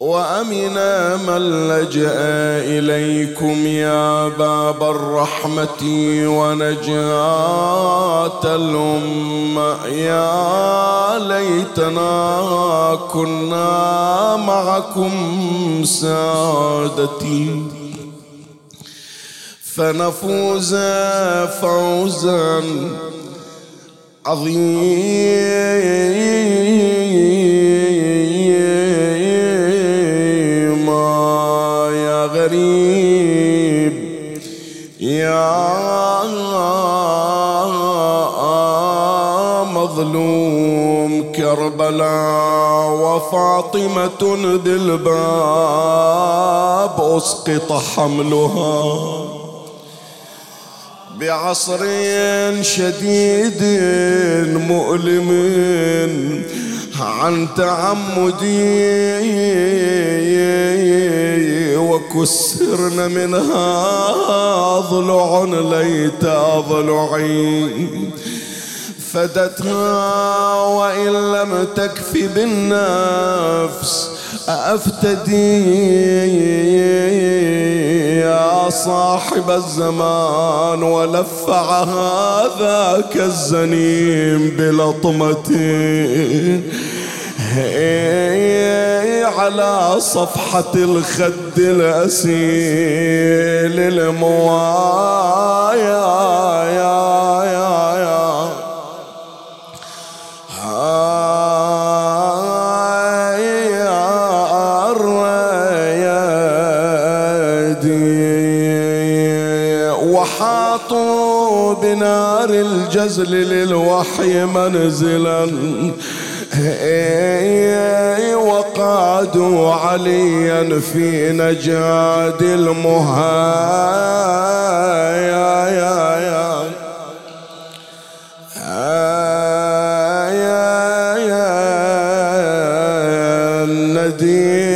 وأمنا من لجأ إليكم يا باب الرحمة ونجاة الأمة. يا ليتنا كنا معكم سادتي. فنفوز فوزا عظيما. غريب يا مظلوم كربلاء وفاطمة ذي الباب أسقط حملها بعصر شديد مؤلم عن تعمدي. وكسرن منها ضلع ليت ضلعي فدتها وإن لم تكف بالنفس أفتدي يا صاحب الزمان ولفع هذاك الزنيم بلطمته على صفحة الخد الأسيل الموايا يا يا يا. وحاطوا بنار الجزل للوحي منزلا. وقادوا عليا في نجاد المهايا يا يا يا يا الندي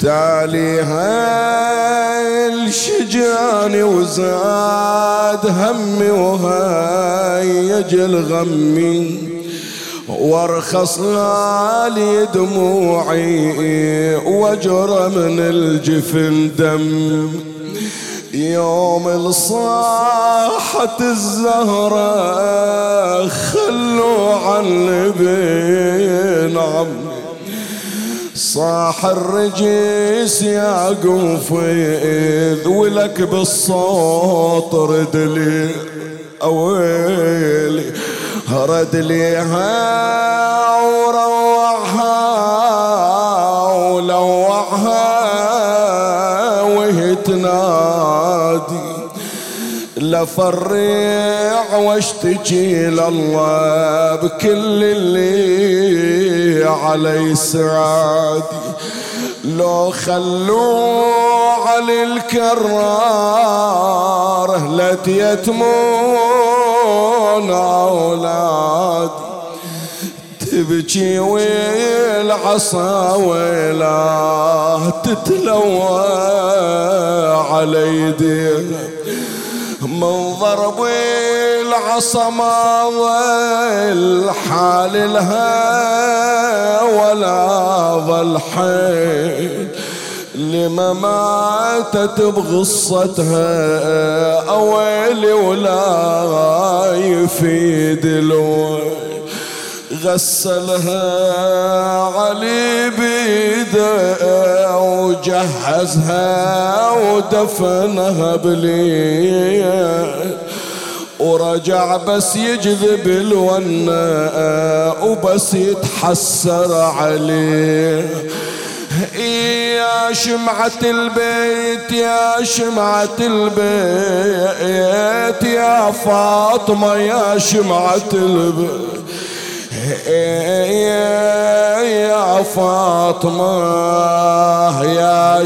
تاليها الشجان وزاد همي وهيج الغمي وارخص لي دموعي واجرى من الجفن دم. يوم الصاحة الزهرة خلوا عن بين عمي صاح الرجيس يا قنفذ ولك بالصوت رد لي أويلي. رد ليها وروعها ولوعها وهي تنادي لفرع واشتكي لله بكل اللي علي سعادي لو خلوا علي الكرار لتيتمون اولادي تبكي والعصا ويلا تتلوى على يديها من ضرب العصا ما ظل حال لها ولا ظل حيل. لما ماتت بغصتها أويلي ولا يفيد الويل. غسلها علي بيده وجهزها ودفنها بليه ورجع بس يجذب الونة وبس يتحسر عليه. يا شمعة البيت يا شمعة البيت يا فاطمة يا شمعة البيت. يا فاطمة يا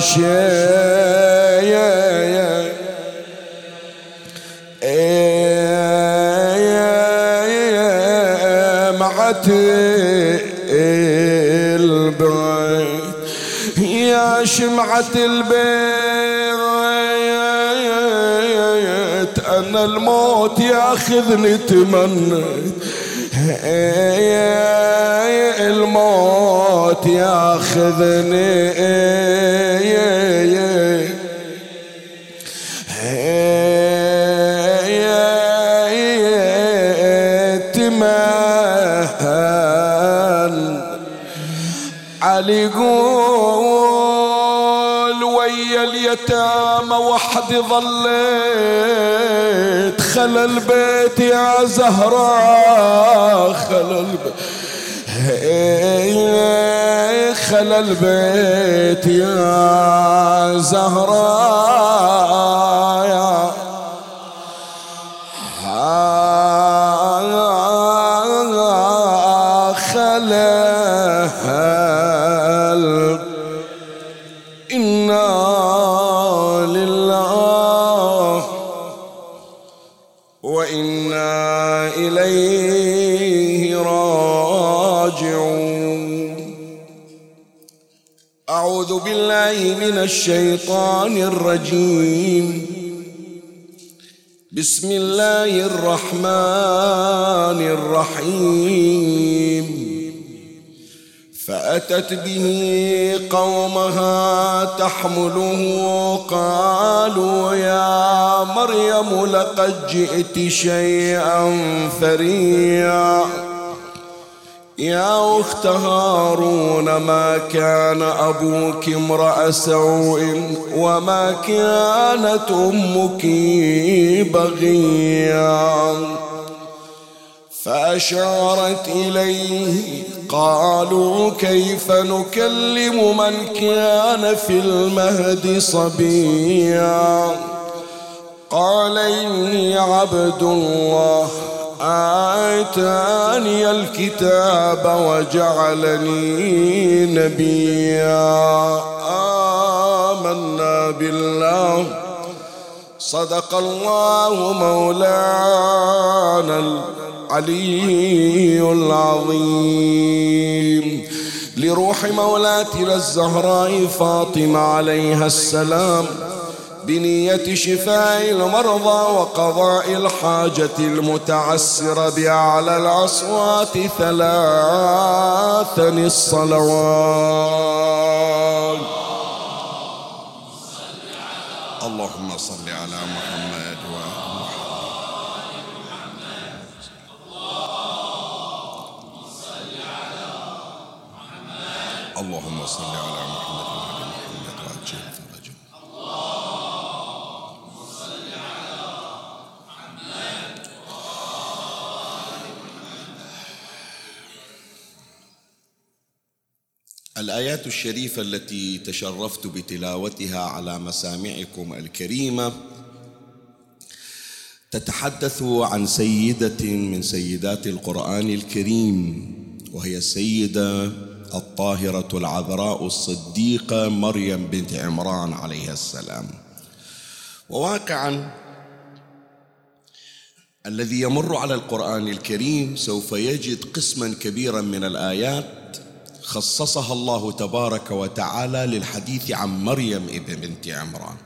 معت البيت يا شمعة البيت أنا الموت ياخذني تمنيت. الموت ياخذني تمهل علي يقول ويا اليتامى وحدي ظليت خلى البيت يا زهراء خلى البيت خلى البيت يا زهراء يا الشيطان الرجيم. بسم الله الرحمن الرحيم. فأتت به قومها تحمله قالوا يا مريم لقد جئت شيئا فريا يا أخت هارون ما كان أبوك امرأ سوء وما كانت أمك بغيا؟ فأشارت إليه قالوا كيف نكلم من كان في المهد صبيا؟ قال إني عبد الله. آتاني الكتاب وجعلني نبيا. آمنا بالله. صدق الله مولانا العلي العظيم. لروح مولاتنا الزهراء فاطمة عليها السلام. بنية شفاء المرضى وقضاء الحاجة المتعسرة بأعلى الأصوات ثلاثا الصلوات. الآيات الشريفة التي تشرفت بتلاوتها على مسامعكم الكريمة تتحدث عن سيدة من سيدات القرآن الكريم وهي السيدة الطاهرة العذراء الصديقة مريم بنت عمران عليها السلام. وواقعا الذي يمر على القرآن الكريم سوف يجد قسما كبيرا من الآيات خصصها الله تبارك وتعالى للحديث عن مريم ابن بنت عمران.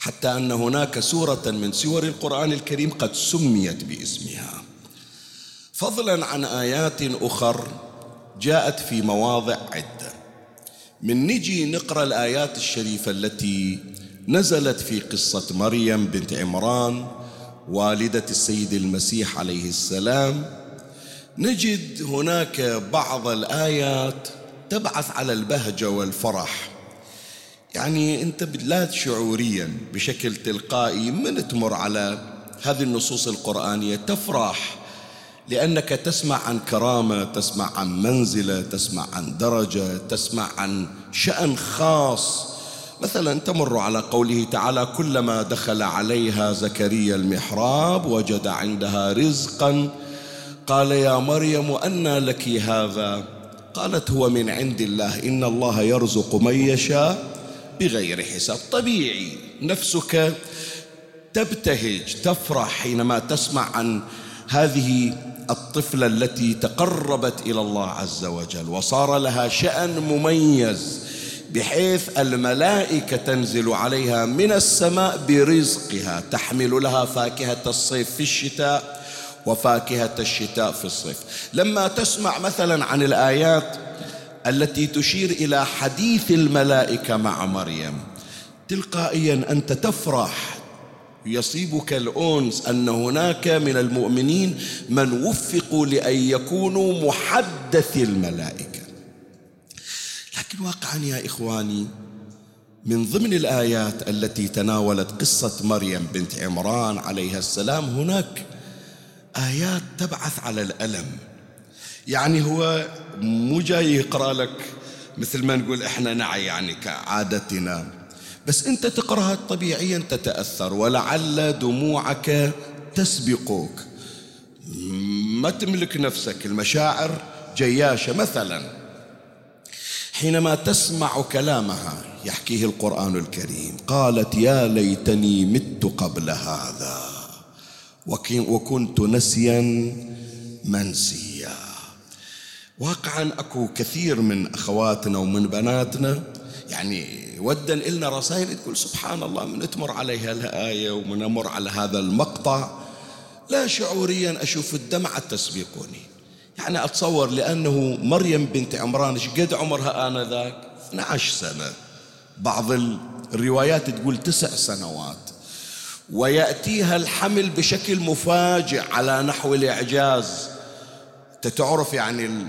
حتى أن هناك سورة من سور القرآن الكريم قد سميت باسمها. فضلا عن آيات أخر جاءت في مواضع عدة. من نجي نقرأ الآيات الشريفة التي نزلت في قصة مريم بنت عمران والدة السيد المسيح عليه السلام نجد هناك بعض الآيات تبعث على البهجة والفرح. يعني أنت لا شعوريا بشكل تلقائي من تمر على هذه النصوص القرآنية تفرح لأنك تسمع عن كرامة تسمع عن منزلة تسمع عن درجة تسمع عن شأن خاص. مثلا تمر على قوله تعالى كلما دخل عليها زكريا المحراب وجد عندها رزقا قال يا مريم أنى لك هذا. قالت هو من عند الله إن الله يرزق من يشاء بغير حساب. طبيعي نفسك تبتهج تفرح حينما تسمع عن هذه الطفلة التي تقربت إلى الله عز وجل وصار لها شأن مميز بحيث الملائكة تنزل عليها من السماء برزقها تحمل لها فاكهة الصيف في الشتاء وفاكهة الشتاء في الصيف. لما تسمع مثلا عن الآيات التي تشير إلى حديث الملائكة مع مريم تلقائيا أنت تفرح. يصيبك الأنس أن هناك من المؤمنين من وفقوا لأن يكونوا محدث الملائكة. لكن واقعا يا إخواني من ضمن الآيات التي تناولت قصة مريم بنت عمران عليها السلام هناك آيات تبعث على الألم. يعني هو مو جاي يقرأ لك مثل ما نقول إحنا نعي يعني كعادتنا. بس أنت تقرأها طبيعيا تتأثر ولعل دموعك تسبقك. ما تملك نفسك المشاعر جياشة مثلا. حينما تسمع كلامها يحكيه القرآن الكريم قالت يا ليتني مت قبل هذا. وكنت نسيا منسيا. واقعا أكو كثير من أخواتنا ومن بناتنا يعني ودا إلنا رسائل تقول سبحان الله من تمر عليها الآية ومن أمر على هذا المقطع لا شعوريا أشوف الدمعة تسبقني. يعني أتصور لأنه مريم بنت عمران إيش قد عمرها آنذاك؟ 12 سنة. بعض الروايات تقول تسع سنوات. ويأتيها الحمل بشكل مفاجئ على نحو الإعجاز. تتعرف يعني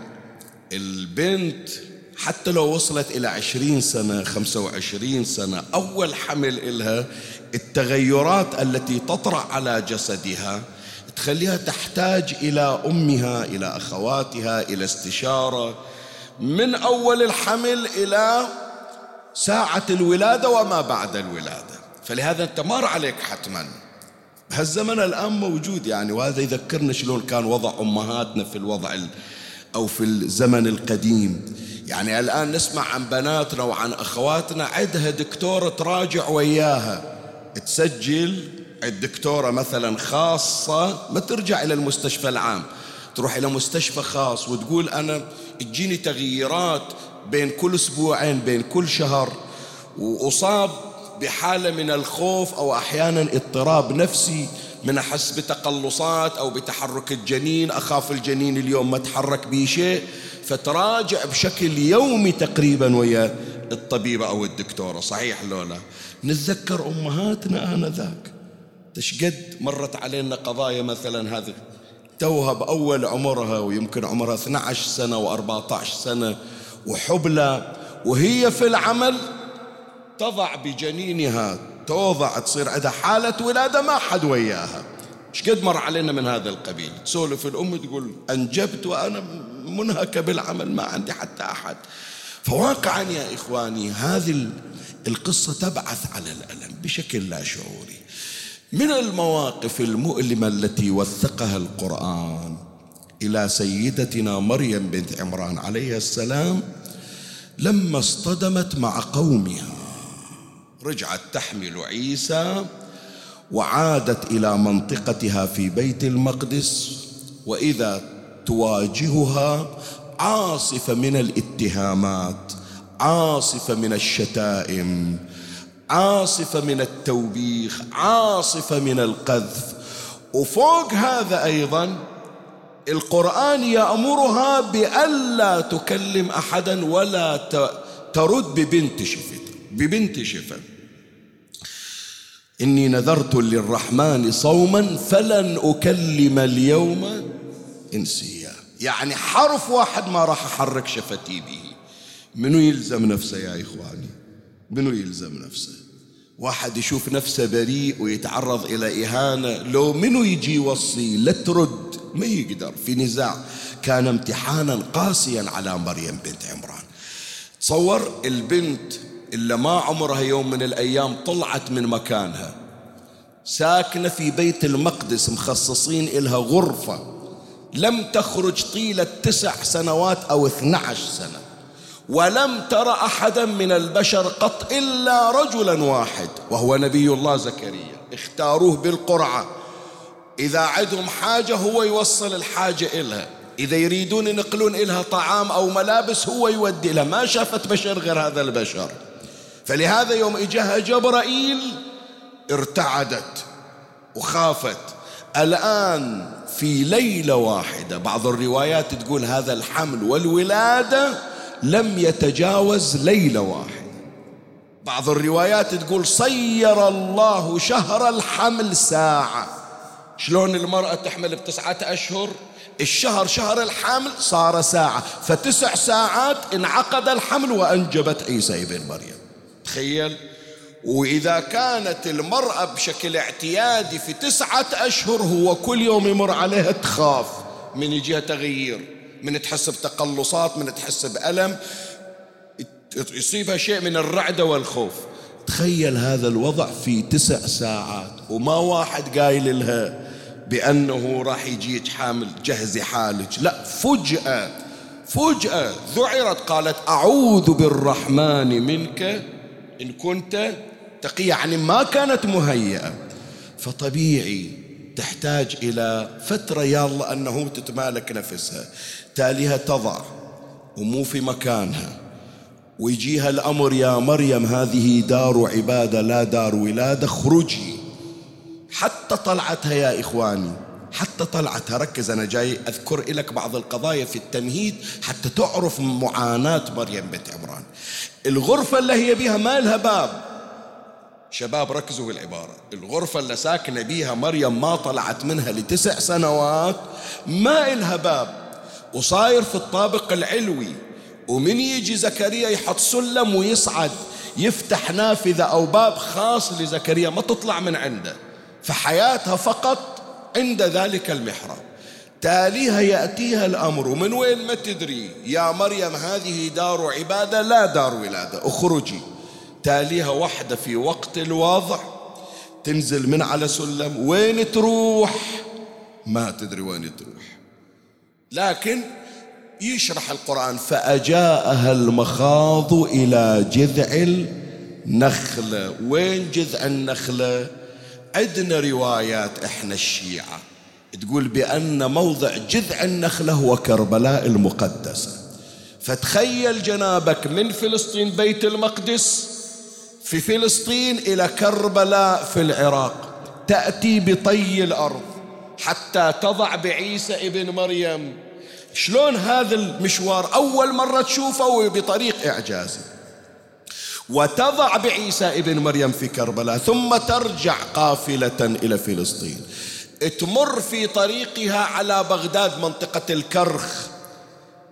البنت حتى لو وصلت إلى عشرين سنة خمسة وعشرين سنة أول حمل إلها التغيرات التي تطرأ على جسدها تخليها تحتاج إلى أمها إلى أخواتها إلى استشارة. من أول الحمل إلى ساعة الولادة وما بعد الولادة. فلهذا أنت مر عليك حتما. هالزمن الآن موجود يعني وهذا يذكرنا شلون كان وضع أمهاتنا في الوضع أو في الزمن القديم. يعني الآن نسمع عن بناتنا وعن أخواتنا عندها دكتورة تراجع وياها. تسجل الدكتورة مثلا خاصة ما ترجع إلى المستشفى العام. تروح إلى مستشفى خاص وتقول أنا تجيني تغييرات بين كل أسبوعين بين كل شهر. وأصاب بحالة من الخوف أو أحيانا اضطراب نفسي من أحس بتقلصات أو بتحرك الجنين أخاف الجنين اليوم ما تحرك به شيء فتراجع بشكل يومي تقريبا ويا الطبيبة أو الدكتورة. صحيح لولا نتذكر أمهاتنا آنذاك. تشقد مرت علينا قضايا مثلا هذه. توها بأول عمرها ويمكن عمرها 12 سنة و14 سنة وحبلى وهي في العمل تضع بجنينها توضع تصير عندها حالة ولادة ما حد وياها. إيش قد مر علينا من هذا القبيل؟ تسولف الأم تقول أنجبت وأنا منهكة بالعمل ما عندي حتى أحد. فواقعا يا إخواني هذه القصة تبعث على الألم بشكل لا شعوري. من المواقف المؤلمة التي وثقها القرآن إلى سيدتنا مريم بنت عمران عليه السلام لما اصطدمت مع قومها. رجعت تحمل عيسى وعادت إلى منطقتها في بيت المقدس وإذا تواجهها عاصفه من الاتهامات عاصفه من الشتائم عاصفة من التوبيخ عاصفة من القذف. وفوق هذا أيضا القرآن يأمرها بألا تكلم أحدا ولا ترد ببنت شفت ببنت شفت إني نذرت للرحمن صوما فلن أكلم اليوم إنسيا. يعني حرف واحد ما راح أحرك شفتي به. منو يلزم نفسه يا إخواني؟ منو يلزم نفسه؟ واحد يشوف نفسه بريء ويتعرض إلى إهانة. لو منو يجي يوصي؟ لا ترد. ما يقدر. في نزاع. كان امتحانا قاسيا على مريم بنت عمران. تصور البنت إلا ما عمرها يوم من الأيام طلعت من مكانها. ساكنة في بيت المقدس مخصصين إلها غرفة. لم تخرج طيلة تسع سنوات أو اثنى عشر سنة. ولم ترى أحدا من البشر قط إلا رجلا واحد وهو نبي الله زكريا. اختاروه بالقرعة. إذا عندهم حاجة هو يوصل الحاجة إلها. إذا يريدون ينقلون إلها طعام أو ملابس هو يودي لها ما شافت بشر غير هذا البشر. فلهذا يوم إجاها جبرائيل ارتعدت وخافت. الآن في ليلة واحدة بعض الروايات تقول هذا الحمل والولادة لم يتجاوز ليلة واحدة. بعض الروايات تقول صير الله شهر الحمل ساعة. شلون المرأة تحمل بتسعة أشهر؟ الشهر شهر الحمل صار ساعة. فتسع ساعات انعقد الحمل وأنجبت عيسى ابن مريم. تخيل؟ وإذا كانت المرأة بشكل اعتيادي في تسعة أشهر هو كل يوم يمر عليها تخاف من يجيها تغيير من تحس بتقلصات من تحس بألم يصيبها شيء من الرعدة والخوف. تخيل هذا الوضع في تسع ساعات وما واحد قايل لها بأنه راح يجيك حامل جهزي حالك. لا فجأة فجأة ذعرت قالت أعوذ بالرحمن منك إن كنت تقي يعني ما كانت مهيئة فطبيعي تحتاج إلى فترة الله أنه تتمالك نفسها. تاليها تضع ومو في مكانها ويجيها الأمر يا مريم هذه دار عبادة لا دار ولادة اخرجي. حتى طلعتها يا إخواني حتى طلعتها. ركز أنا جاي أذكر لك بعض القضايا في التمهيد حتى تعرف معاناة مريم بنت عمران. الغرفة اللي هي بيها ما لها باب. شباب ركزوا بالعبارة الغرفة اللي ساكنة بيها مريم ما طلعت منها لتسع سنوات ما إلها باب. وصاير في الطابق العلوي. ومن يجي زكريا يحط سلم ويصعد يفتح نافذة أو باب خاص لزكريا ما تطلع من عنده. فحياتها فقط عند ذلك المحراب. تاليها يأتيها الأمر. ومن وين ما تدري. يا مريم هذه دار عبادة لا دار ولادة. اخرجي. تاليها وحدة في وقت الوضع تنزل من على سلم. وين تروح؟ ما تدري وين تروح. لكن يشرح القرآن فأجاءها المخاض إلى جذع النخلة. وين جذع النخلة؟ عندنا روايات إحنا الشيعة. تقول بأن موضع جذع النخلة هو كربلاء المقدسة فتخيل جنابك من فلسطين بيت المقدس في فلسطين إلى كربلاء في العراق تأتي بطي الأرض حتى تضع بعيسى ابن مريم. شلون هذا المشوار أول مرة تشوفه بطريق إعجازي؟ وتضع بعيسى ابن مريم في كربلاء ثم ترجع قافلة إلى فلسطين. تمر في طريقها على بغداد منطقة الكرخ.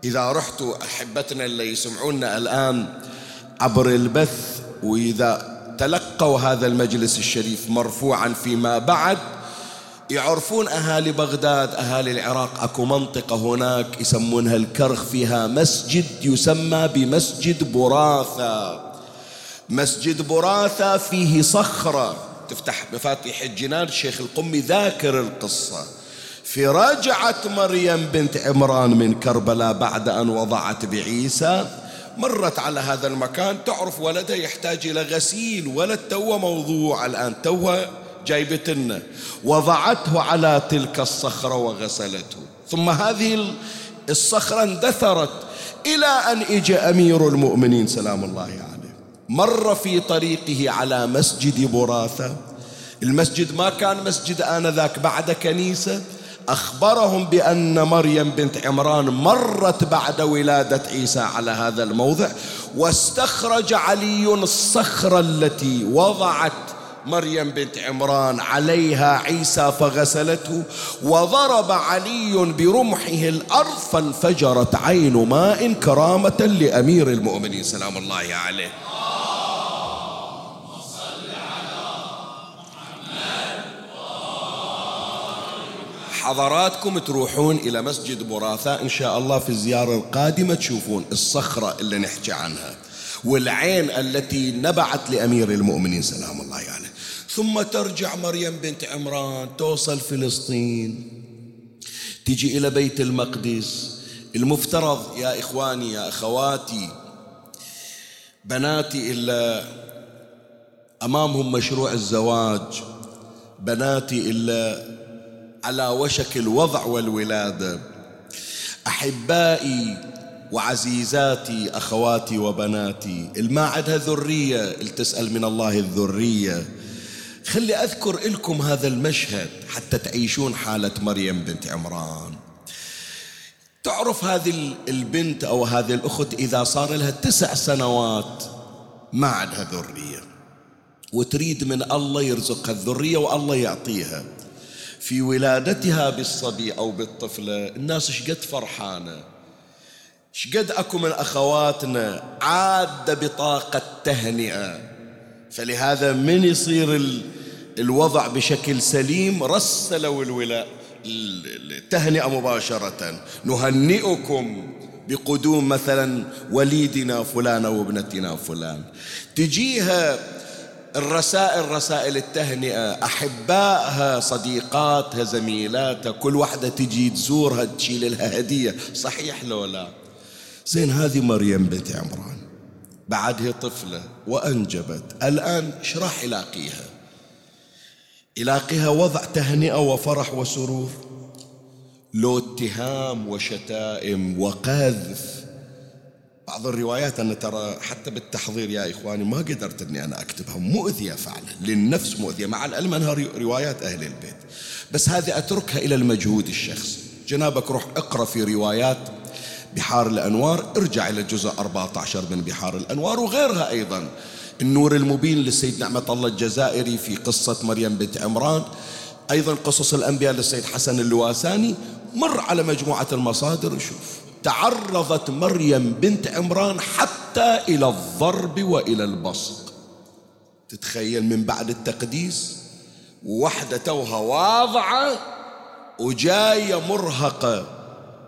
إذا رحتوا أحبتنا اللي يسمعونا الآن عبر البث وإذا تلقوا هذا المجلس الشريف مرفوعا فيما بعد يعرفون أهالي بغداد أهالي العراق. أكو منطقة هناك يسمونها الكرخ فيها مسجد يسمى بمسجد براثة مسجد براثة فيه صخرة. تفتح مفاتيح الجنان الشيخ القمي ذاكر القصة. في رجعت مريم بنت عمران من كربلاء بعد أن وضعت بعيسى مرت على هذا المكان تعرف ولدها يحتاج إلى غسيل ولد توه موضوع الآن توه جايبتنا وضعته على تلك الصخرة وغسلته. ثم هذه الصخرة اندثرت إلى أن إجى أمير المؤمنين سلام الله عليه. مر في طريقه على مسجد براثة المسجد ما كان مسجد آنذاك بعد كنيسة. أخبرهم بأن مريم بنت عمران مرت بعد ولادة عيسى على هذا الموضع. واستخرج علي الصخرة التي وضعت مريم بنت عمران عليها عيسى فغسلته. وضرب علي برمحه الأرض فانفجرت عين ماء كرامة لأمير المؤمنين. سلام الله عليه. حضراتكم تروحون إلى مسجد براثة إن شاء الله في الزيارة القادمة تشوفون الصخرة اللي نحكي عنها والعين التي نبعت لأمير المؤمنين سلام الله عليه يعني. ثم ترجع مريم بنت عمران توصل فلسطين تجي إلى بيت المقدس المفترض يا إخواني يا أخواتي بناتي إلا أمامهم مشروع الزواج بناتي إلا على وشك الوضع والولادة أحبائي وعزيزاتي أخواتي وبناتي الما عندها ذرية تسأل من الله الذرية. خلي أذكر لكم هذا المشهد حتى تعيشون حالة مريم بنت عمران. تعرف هذه البنت أو هذه الأخت إذا صار لها تسع سنوات ما عندها ذرية. وتريد من الله يرزقها الذرية والله يعطيها. في ولادتها بالصبي أو بالطفلة. الناس شقد فرحانة. شقد أكو من أخواتنا عادة بطاقة تهنئة. فلهذا من يصير الوضع بشكل سليم؟ رسلوا الولاء التهنئة مباشرة. نهنئكم بقدوم مثلا وليدنا فلان أو ابنتنا فلان. تجيها الرسائل رسائل التهنئة. أحبائها صديقاتها زميلاتها كل واحدة تجي تزورها تشيل لها هدية. صحيح لو لا؟ زين هذه مريم بنت عمران. بعد هي طفلة وأنجبت. الآن إيش راح يلاقيها؟ يلاقيها وضع تهنئة وفرح وسرور. لو اتهام وشتائم وقذف. بعض الروايات أنا ترى حتى بالتحضير يا إخواني ما قدرت أني أنا أكتبها. مؤذية فعلا للنفس مؤذية. مع العلم أنها روايات أهل البيت. بس هذه أتركها إلى المجهود الشخصي جنابك روح اقرأ في روايات بحار الأنوار. ارجع إلى الجزء 14 من بحار الأنوار. وغيرها أيضا. النور المبين للسيد نعمة الله الجزائري في قصة مريم بنت عمران. أيضا قصص الأنبياء للسيد حسن اللواساني. مر على مجموعة المصادر وشوف. تعرضت مريم بنت عمران حتى إلى الضرب وإلى البصق. تتخيل من بعد التقديس؟ وحدة توها واضعة وجاية مرهقة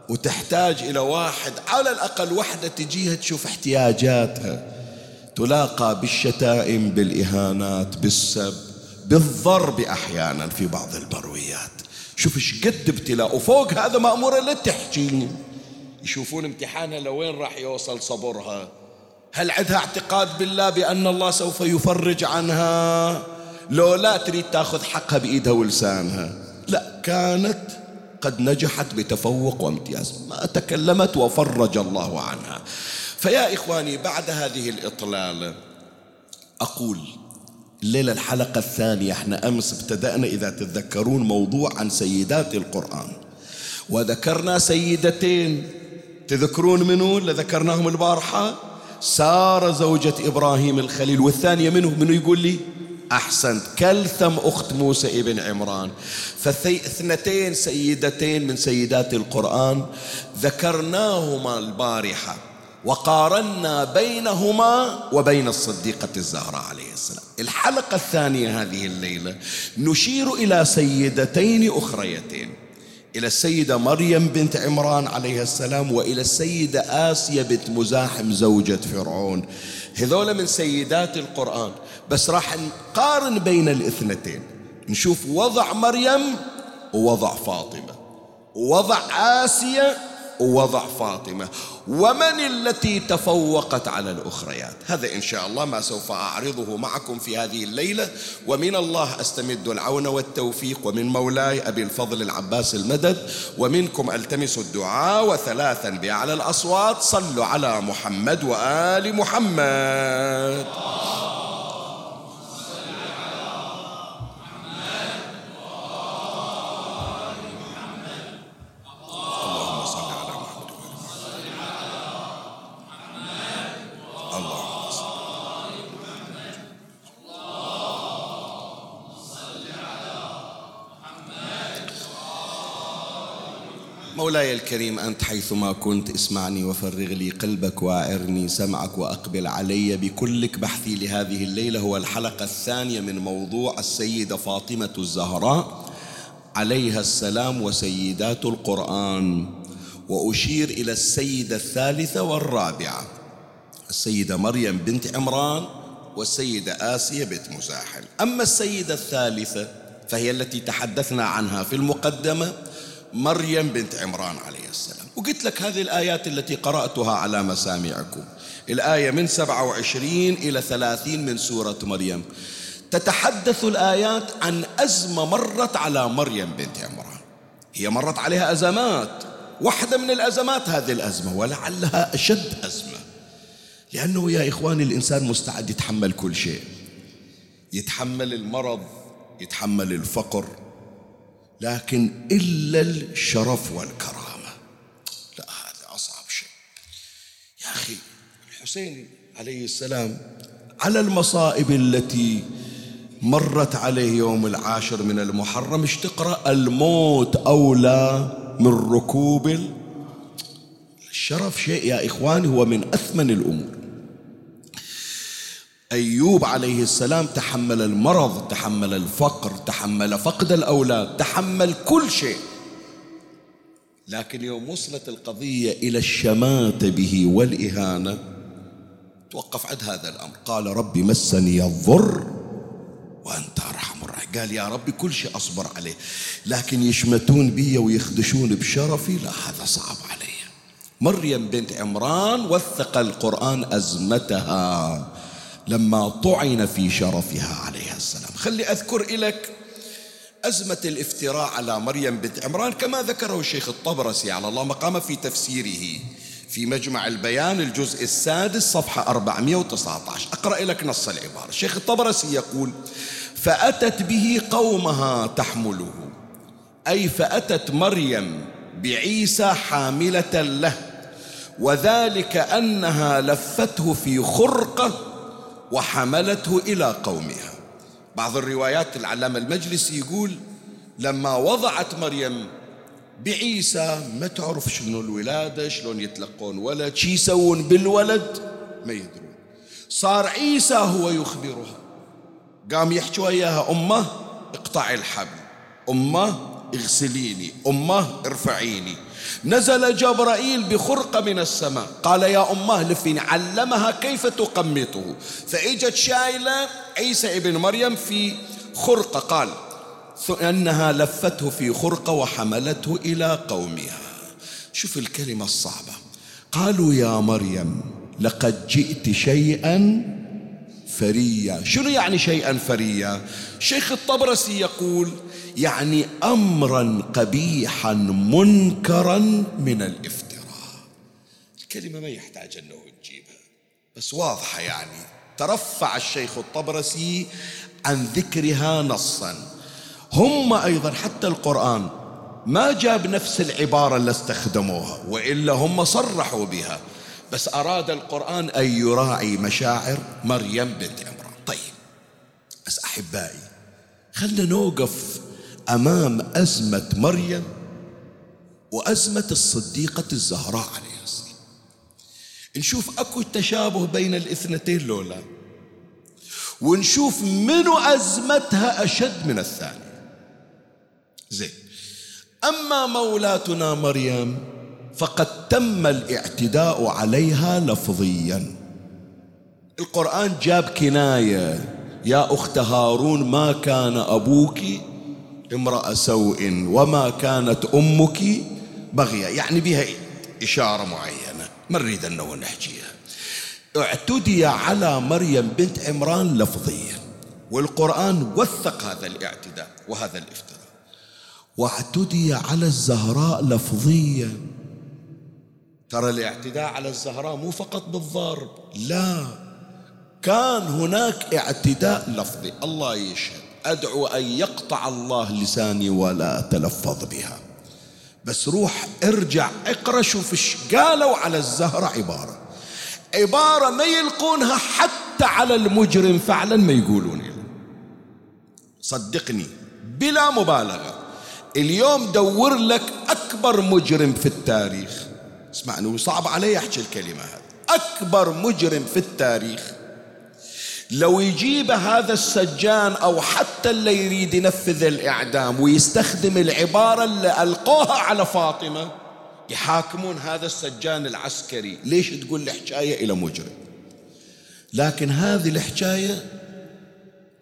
وتحتاج إلى واحد على الأقل وحدة تجيها تشوف احتياجاتها. تلاقى بالشتائم بالإهانات بالسب بالضرب أحيانا في بعض البرويات. شوف إيش قد ابتلاء وفوق هذا مأمورة لا تحكي يشوفون امتحانها لوين راح يوصل صبرها. هل عندها اعتقاد بالله بأن الله سوف يفرج عنها؟ لو لا تريد تأخذ حقها بإيدها ولسانها. لا كانت قد نجحت بتفوق وامتياز. ما تكلمت وفرج الله عنها. فيا إخواني بعد هذه الإطلالة أقول الليلة الحلقة الثانية إحنا أمس ابتدأنا إذا تتذكرون موضوع عن سيدات القرآن. وذكرنا سيدتين. تذكرون منو اللي ذكرناهم البارحة. سارة زوجة إبراهيم الخليل والثانية منه؟ منو يقول لي؟ أحسنت. كلثم أخت موسى ابن عمران. فاثنتين سيدتين من سيدات القرآن. ذكرناهما البارحة. وقارنا بينهما وبين الصديقة الزهراء عليه السلام. الحلقة الثانية هذه الليلة نشير إلى سيدتين أخريتين. إلى السيدة مريم بنت عمران عليها السلام وإلى السيدة آسيا بنت مزاحم زوجة فرعون. هذول من سيدات القرآن. بس راح نقارن بين الاثنتين. نشوف وضع مريم ووضع فاطمة. ووضع آسيا ووضع فاطمة. ومن التي تفوقت على الأخريات؟ هذا إن شاء الله ما سوف أعرضه معكم في هذه الليلة. ومن الله أستمد العون والتوفيق. ومن مولاي أبي الفضل العباس المدد. ومنكم ألتمس الدعاء وثلاثا بأعلى الأصوات. صلوا على محمد وآل محمد. مولاي الكريم أنت حيثما كنت اسمعني وفرغ لي قلبك وأعرني سمعك وأقبل علي بكلك بحثي لهذه الليلة. هو الحلقة الثانية من موضوع السيدة فاطمة الزهراء. عليها السلام وسيدات القرآن. وأشير إلى السيدة الثالثة والرابعة السيدة مريم بنت عمران والسيدة آسيا بنت مزاحم أما السيدة الثالثة فهي التي تحدثنا عنها في المقدمة مريم بنت عمران عليه السلام. وقلت لك هذه الآيات التي قرأتها على مسامعكم. الآية من 27 إلى 30 من سورة مريم. تتحدث الآيات عن أزمة مرت على مريم بنت عمران. هي مرت عليها أزمات. واحدة من الأزمات هذه الأزمة ولعلها أشد أزمة. لأنه يا إخواني الإنسان مستعد يتحمل كل شيء. يتحمل المرض يتحمل الفقر لكن إلا الشرف والكرامة. لا هذا أصعب شيء. يا أخي الحسين عليه السلام على المصائب التي مرت عليه يوم العاشر من المحرم إيش تقرأ الموت أولى من ركوب الشرف شيء يا إخواني هو من أثمن الأمور. أيوب عليه السلام تحمل المرض تحمل الفقر تحمل فقد الأولاد تحمل كل شيء. لكن يوم وصلت القضية إلى الشماتة به والإهانة توقف عند هذا الأمر. قال ربي مسني الضر وأنت أرحم الراحمين. قال يا ربي كل شيء أصبر عليه لكن يشمتون بي ويخدشون بشرفي لا هذا صعب علي. مريم بنت عمران وثق القرآن أزمتها. لما طعن في شرفها عليها السلام. خلي أذكر لك أزمة الافتراء على مريم بنت عمران كما ذكره الشيخ الطبرسي على الله مقام في تفسيره في مجمع البيان الجزء السادس صفحة 419 أقرأ لك نص العبارة. الشيخ الطبرسي يقول فأتت به قومها تحمله. أي فأتت مريم بعيسى حاملة له وذلك أنها لفته في خرقة وحملته إلى قومها. بعض الروايات العلامة المجلسي يقول لما وضعت مريم بعيسى ما تعرف شنو الولادة شلون يتلقون ولد شي يسوون بالولد؟ ما يدرون. صار عيسى هو يخبرها. قام يحكي وياها أمه اقطعي الحبل. أمه اغسليني. أمه ارفعيني. نزل جبرائيل بخرقة من السماء. قال يا أمه لفين علمها كيف تقمطه. فإجت شايلة عيسى ابن مريم في خرقة قال أنها لفته في خرقة وحملته إلى قومها. شوف الكلمة الصعبة. قالوا يا مريم لقد جئت شيئا فريا. شنو يعني شيئا فريا؟ شيخ الطبرسي يقول يعني امرا قبيحا منكرا من الافتراء. الكلمة ما يحتاج أنه تجيبها بس واضحة يعني. ترفع الشيخ الطبرسي عن ذكرها نصا. هم أيضا حتى القرآن ما جاب نفس العبارة اللي استخدموها وإلا هم صرحوا بها. بس أراد القرآن أن يراعي مشاعر مريم بنت عمران. طيب بس أحبائي خلنا نوقف أمام أزمة مريم وأزمة الصديقة الزهراء عليها السلام. نشوف أكو تشابه بين الاثنتين لولا. ونشوف منو أزمتها أشد من الثانية زين. أما مولاتنا مريم فقد تم الاعتداء عليها لفظيا. القرآن جاب كناية. يا أخت هارون ما كان أبوك امرأة سوء وما كانت أمك بغية. يعني بها إشارة معينة. ما نريد أنه نحكيها اعتدي على مريم بنت عمران لفظيا. والقرآن وثق هذا الاعتداء وهذا الافتراء. واعتدي على الزهراء لفظيا. ترى الاعتداء على الزهراء مو فقط بالضرب. لا. كان هناك اعتداء لفظي. الله يشهد. أدعو أن يقطع الله لساني ولا أتلفظ بها. بس روح ارجع اقرأ شوف إيش قالوا على الزهرة عبارة. عبارة ما يلقونها حتى على المجرم فعلا ما يقولون له صدقني بلا مبالغة. اليوم دور لك أكبر مجرم في التاريخ. اسمعني صعب علي أحكي الكلمة هذه. أكبر مجرم في التاريخ. لو يجيب هذا السجان أو حتى اللي يريد ينفذ الإعدام ويستخدم العبارة اللي ألقوها على فاطمة يحاكمون هذا السجان العسكري. ليش تقول الحكاية إلى مجرم؟ لكن هذه الحكاية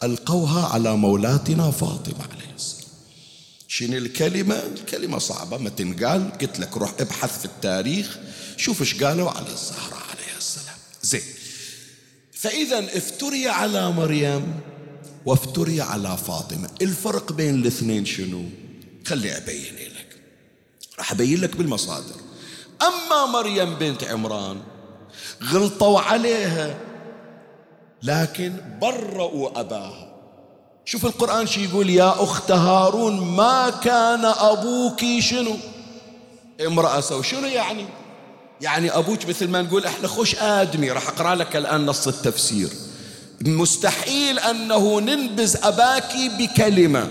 ألقوها على مولاتنا فاطمة عليه السلام. شنو الكلمة؟ الكلمة صعبة. ما تنقال. قلت لك روح ابحث في التاريخ. شوف إيش قالوا على الزهرة عليه السلام. زين. فإذا افتري على مريم وافتري على فاطمة. الفرق بين الاثنين شنو؟ خلي أبين لك. راح أبين لك بالمصادر. أما مريم بنت عمران غلطوا عليها لكن برؤوا أباها. شوف القرآن شي يقول؟ يا أخت هارون ما كان أبوك شنو؟ امرأة سو. شنو يعني؟ يعني أبوك مثل ما نقول إحنا خوش آدمي راح أقرأ لك الآن نص التفسير. مستحيل أنه ننبز أباك بكلمة.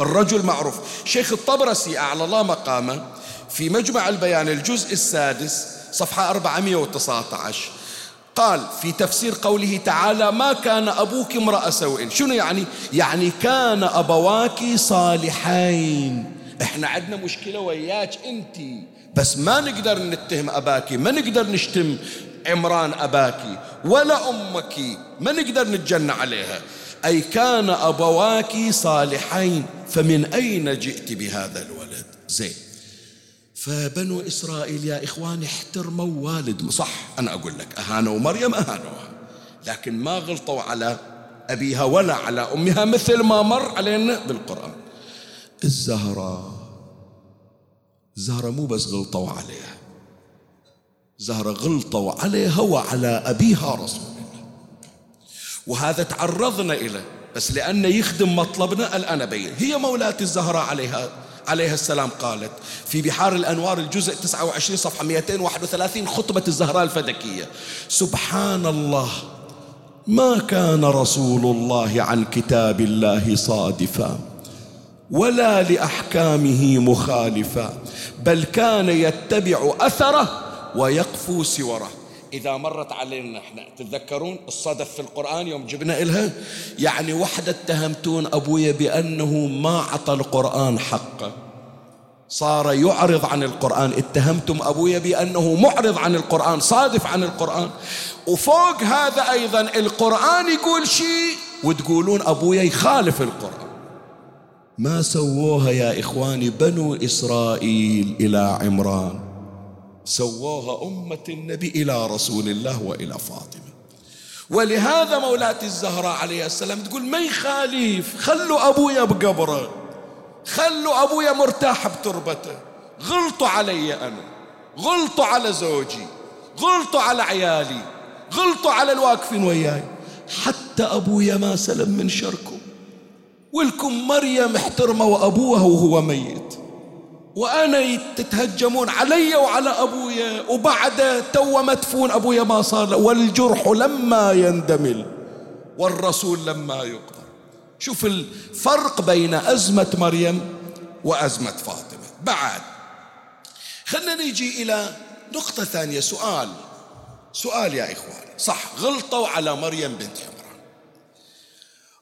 الرجل معروف. شيخ الطبرسي أعلى الله مقامه في مجمع البيان الجزء السادس صفحة 419 قال في تفسير قوله تعالى ما كان أبوك امرأ سوء. شنو يعني؟ يعني كان أبواك صالحين. إحنا عندنا مشكلة وياك انت بس ما نقدر نتهم أباك ما نقدر نشتم عمران أباك ولا أمك ما نقدر نتجنى عليها. أي كان أبواك صالحين فمن أين جئت بهذا الولد؟ زين. فبنو إسرائيل يا إخواني احترموا والد صح أنا أقول لك أهانوا مريم أهانوها. لكن ما غلطوا على أبيها ولا على أمها مثل ما مر علينا بالقرآن. الزهراء. زهرة مو بس غلطوا عليها. زهرة غلطوا عليها وعلى أبيها رسول الله. وهذا تعرضنا إليه بس لأنه يخدم مطلبنا الآن أبين هي مولاة الزهراء عليها عليها السلام قالت في بحار الأنوار الجزء 29 صفحة 231 خطبة الزهراء الفدكية. سبحان الله ما كان رسول الله عن كتاب الله صادفا. ولا لأحكامه مخالفا بل كان يتبع أثره ويقفو سوره. إذا مرت علينا إحنا تتذكرون الصدف في القرآن يوم جبنا إلها؟ يعني وحدة اتهمتون أبويا بأنه ما عطى القرآن حقه صار يعرض عن القرآن اتهمتم أبويا بأنه معرض عن القرآن صادف عن القرآن. وفوق هذا أيضا القرآن يقول شيء وتقولون أبويا يخالف القرآن. ما سووها يا إخواني بنو إسرائيل إلى عمران. سووها أمة النبي إلى رسول الله وإلى فاطمة. ولهذا مولاة الزهراء عليه السلام تقول ما يخالف؟ خلوا أبويا بقبره. خلوا أبويا مرتاح بتربته. غلطوا علي أنا. غلطوا على زوجي. غلطوا على عيالي. غلطوا على الواقفين وياي. حتى أبويا ما سلم من شركم ولكم مريم احترموا أبوها وهو ميت. وأنا تتهجمون علي وعلى أبويا وبعد تو مدفون أبويا ما صار. والجرح لما يندمل والرسول لما يقبر شوف الفرق بين أزمة مريم وأزمة فاطمة. بعد خلنا نيجي إلى نقطة ثانية. سؤال سؤال يا إخواني صح غلطوا على مريم بنت عمران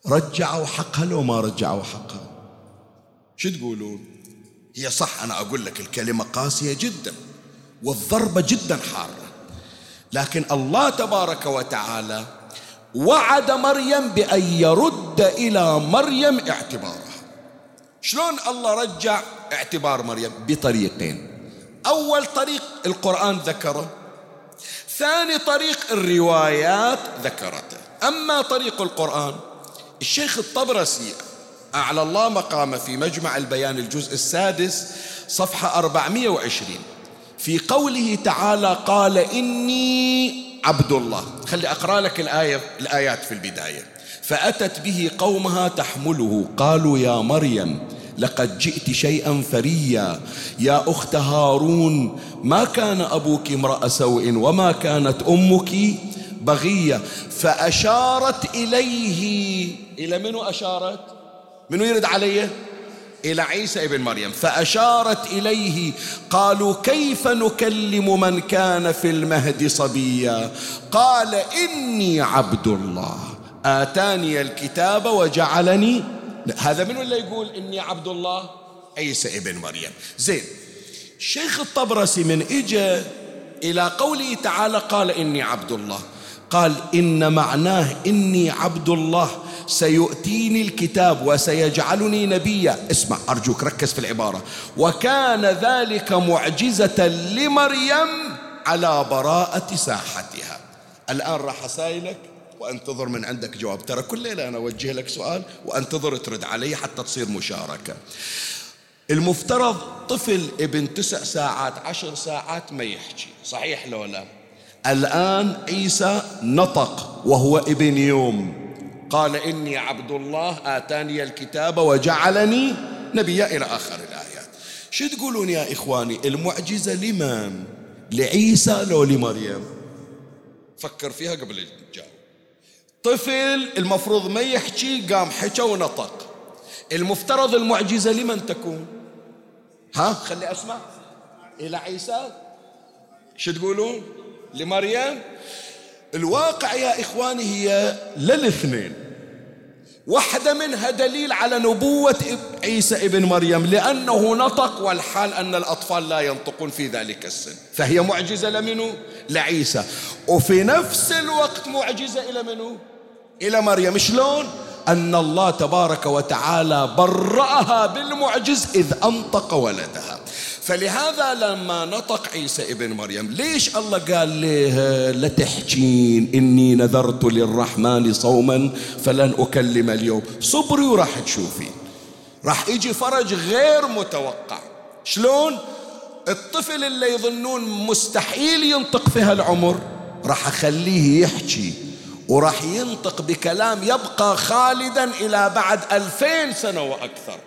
رجعوا حقها لو ما رجعوا حقها. شو تقولون؟ هي صح أنا أقول لك الكلمة قاسية جدا والضربة جدا حارة. لكن الله تبارك وتعالى وعد مريم بأن يرد إلى مريم اعتبارها. شلون الله رجع اعتبار مريم؟ بطريقين. أول طريق القرآن ذكره ثاني طريق الروايات ذكرته. أما طريق القرآن الشيخ الطبرسي أعلى الله مقامه في مجمع البيان الجزء السادس صفحة 420 في قوله تعالى قال إني عبد الله. خلي أقرأ لك الآية الآيات في البداية. فأتت به قومها تحمله. قالوا يا مريم لقد جئت شيئا فريا. يا أخت هارون ما كان أبوك امرأ سوء وما كانت أمك؟ بغية فأشارت إليه. إلى منو أشارت؟ منو يرد عليه إلى عيسى ابن مريم. فأشارت إليه قالوا كيف نكلم من كان في المهد صبيا؟ قال إني عبد الله. آتاني الكتاب وجعلني هذا من اللي يقول إني عبد الله؟ عيسى ابن مريم. زين شيخ الطبرسي من إجا إلى قوله تعالى قال إني عبد الله. قال إن معناه إني عبد الله. سيؤتيني الكتاب وسيجعلني نبيا. اسمع أرجوك ركز في العبارة. وكان ذلك معجزة لمريم على براءة ساحتها. الآن راح أسائلك وأنتظر من عندك جواب. ترى كل ليلة أنا أوجه لك سؤال وأنتظر ترد علي حتى تصير مشاركة. المفترض طفل ابن تسع ساعات عشر ساعات ما يحكي. صحيح لو لا؟ الآن عيسى نطق وهو ابن يوم. قال إني عبد الله آتاني الكتاب وجعلني نبيا إلى آخر الآيات. شو تقولون يا إخواني؟ المعجزة لمن؟ لعيسى لو لمريم؟ فكر فيها قبل تجاوب. طفل المفروض ما يحكي قام حكى ونطق. المفترض المعجزة لمن تكون؟ ها؟ خلي أسمع. إلى عيسى. شو تقولون؟ لمريم الواقع يا إخواني هي للاثنين. واحدة منها دليل على نبوة عيسى ابن مريم لأنه نطق والحال أن الأطفال لا ينطقون في ذلك السن. فهي معجزة لمنه لعيسى. وفي نفس الوقت معجزة إلى منه إلى مريم. شلون؟ أن الله تبارك وتعالى برأها بالمعجز إذ أنطق ولدها. فلهذا لما نطق عيسى ابن مريم ليش الله قال له لا تحجين؟ إني نذرت للرحمن صوما فلن أكلم اليوم. صبري وراح تشوفي. راح يجي فرج غير متوقع. شلون؟ الطفل اللي يظنون مستحيل ينطق في هالعمر راح أخليه يحكي وراح ينطق بكلام يبقى خالدا إلى بعد ألفين سنة وأكثر.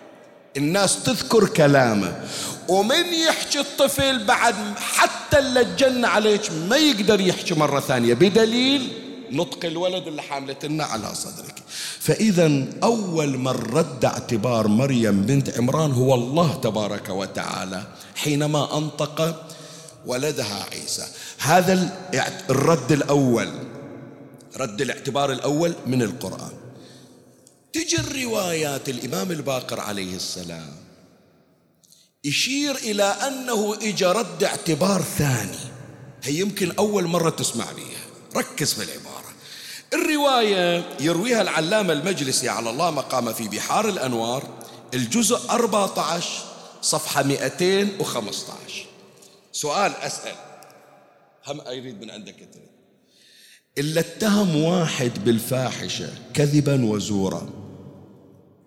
الناس تذكر كلامه. ومن يحكي الطفل بعد حتى اللي تجن عليك ما يقدر يحكي مرة ثانية بدليل نطق الولد اللي حاملتنا على صدرك. فإذا أول من رد اعتبار مريم بنت عمران هو الله تبارك وتعالى. حينما أنطق ولدها عيسى. هذا الرد الأول رد الاعتبار الأول من القرآن. تجي الروايات الإمام الباقر عليه السلام يشير إلى أنه إجا رد اعتبار ثاني. هي يمكن أول مرة تسمع بها ركز في العبارة. الرواية يرويها العلامة المجلسي على الله مقام في بحار الأنوار الجزء 14 صفحة 215 سؤال أسأل. هم أريد من عندك تريد إلا اتهم واحد بالفاحشة كذبا وزورا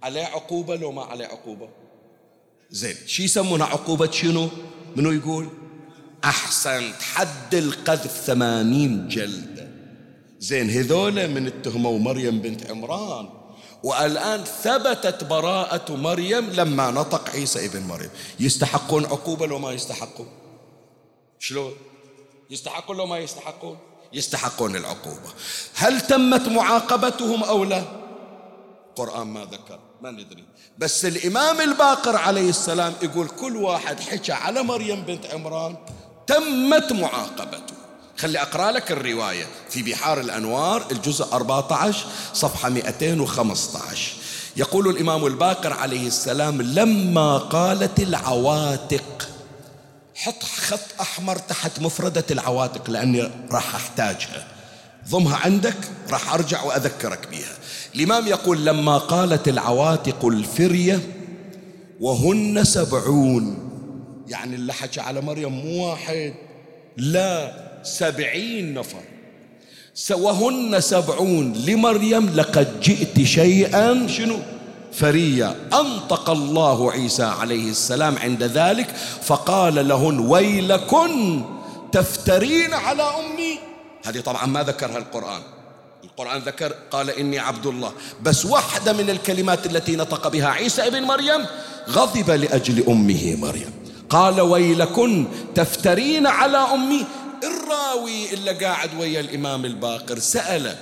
عليه عقوبة لو ما عليه عقوبة. زين شو يسمونها عقوبة؟ شنو؟ منو يقول؟ أحسنت حد القذف ثمانين جلدة. زين هذول من اتهموا مريم بنت عمران. والآن ثبتت براءة مريم لما نطق عيسى ابن مريم. يستحقون عقوبة لو ما يستحقون؟ شلون؟ يستحقون لو ما يستحقون؟ يستحقون العقوبة. هل تمت معاقبتهم أو لا؟ القرآن ما ذكر. ما ندري. بس الإمام الباقر عليه السلام يقول كل واحد حكى على مريم بنت عمران تمت معاقبته. خلي أقرأ لك الرواية. في بحار الأنوار الجزء 14 صفحة 215 يقول الإمام الباقر عليه السلام لما قالت العواتق حط خط أحمر تحت مفردة العواتق لأني راح أحتاجها. ضمها عندك راح أرجع وأذكرك بها الإمام يقول لما قالت العواتق الفرية وهن سبعون يعني اللي حكى على مريم مو واحد لا سبعين نفر. وهن سبعون لمريم لقد جئت شيئا شنو؟ فريا أنطق الله عيسى عليه السلام عند ذلك فقال لهن ويلكن تفترين على أمي. هذه طبعا ما ذكرها القرآن. القرآن ذكر قال إني عبد الله. بس واحدة من الكلمات التي نطق بها عيسى ابن مريم غضب لأجل أمه مريم. قال ويلكن تفترين على أمي. الراوي اللي قاعد ويا الإمام الباقر سأله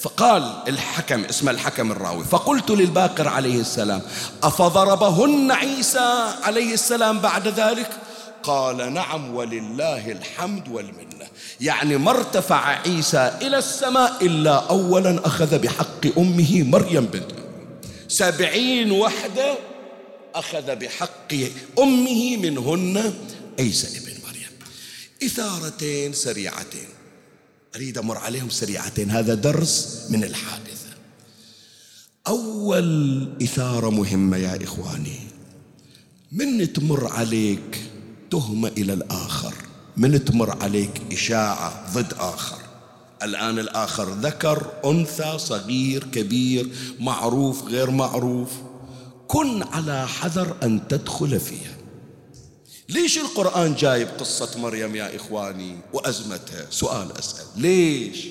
فقال الحكم اسمه الحكم الراوي. فقلت للباقر عليه السلام أفضربهن عيسى عليه السلام بعد ذلك؟ قال نعم ولله الحمد والمنة. يعني ما ارتفع عيسى إلى السماء إلا أولا أخذ بحق أمه مريم بنت سبعين وحدة أخذ بحق أمه منهن عيسى ابن مريم. إثارتين سريعتين. أريد أمر عليهم سريعتين. هذا درس من الحادثة. أول إثارة مهمة يا إخواني. من تمر عليك تهمة إلى الآخر. من تمر عليك إشاعة ضد آخر. الآن الآخر ذكر أنثى صغير كبير معروف غير معروف. كن على حذر أن تدخل فيها. ليش القرآن جايب قصة مريم يا إخواني وأزمتها؟ سؤال أسأل. ليش؟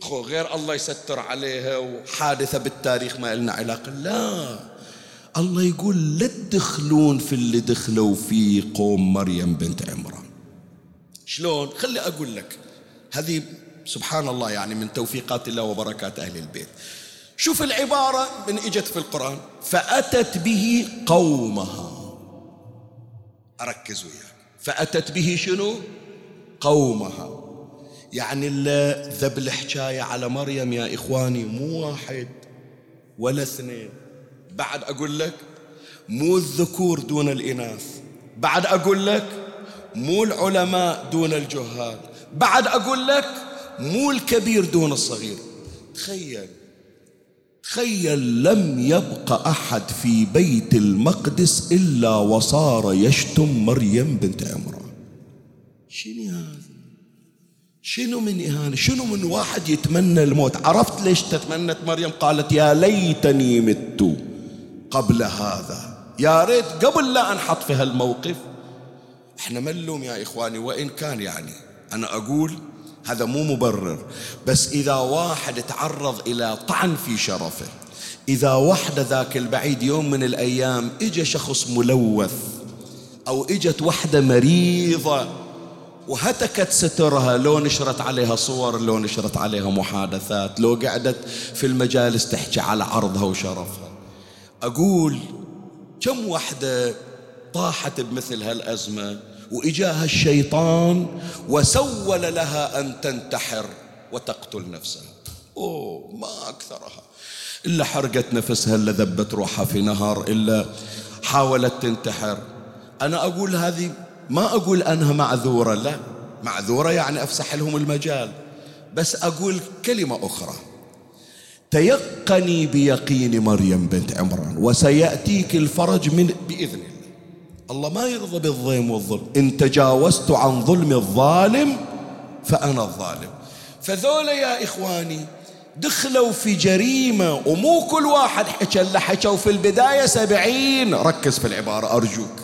خو غير الله يستر عليها وحادثة بالتاريخ ما لنا علاقة. لا. الله يقول لا تدخلون في اللي دخلوا فيه قوم مريم بنت عمران. شلون؟ خلي أقول لك هذه سبحان الله يعني من توفيقات الله وبركات أهل البيت. شوف العبارة من إجت في القرآن فأتت به قومها. أركز وياك فأتت به شنو؟ قومها. يعني اللي ذب الحكاية على مريم يا إخواني مو واحد ولا اثنين. بعد أقول لك مو الذكور دون الإناث. بعد أقول لك مو العلماء دون الجهال. بعد أقول لك مو الكبير دون الصغير. تخيل تخيل لم يبق أحد في بيت المقدس إلا وصار يشتم مريم بنت عمران. شنو هذا؟ شنو من إهانة؟ شنو من واحد يتمنى الموت؟ عرفت ليش تتمنت مريم؟ قالت يا ليتني مت. قبل هذا. يا ريت قبل لا أنحط في هالموقف. إحنا ملوم يا إخواني وإن كان يعني. أنا أقول هذا مو مبرر. بس إذا واحد تعرض إلى طعن في شرفه إذا وحدة ذاك البعيد يوم من الأيام إجا شخص ملوث أو إجت وحدة مريضة وهتكت سترها لو نشرت عليها صور لو نشرت عليها محادثات لو قعدت في المجالس تحكي على عرضها وشرفها. أقول كم وحدة طاحت بمثل هالأزمة؟ وإجاها الشيطان وسول لها أن تنتحر وتقتل نفسها. أوه ما أكثرها. إلا حرقت نفسها إلا ذبت روحها في نهر إلا حاولت تنتحر. أنا أقول هذه ما أقول أنها معذورة لا. معذورة يعني أفسح لهم المجال. بس أقول كلمة أخرى. تيقني بيقين مريم بنت عمران وسيأتيك الفرج من بإذن الله الله ما يرضى بالظلم والظلم. إن تجاوزت عن ظلم الظالم فأنا الظالم. فذولا يا إخواني دخلوا في جريمة ومو كل واحد حكى اللي حكوا في البداية سبعين. ركز في العبارة أرجوك.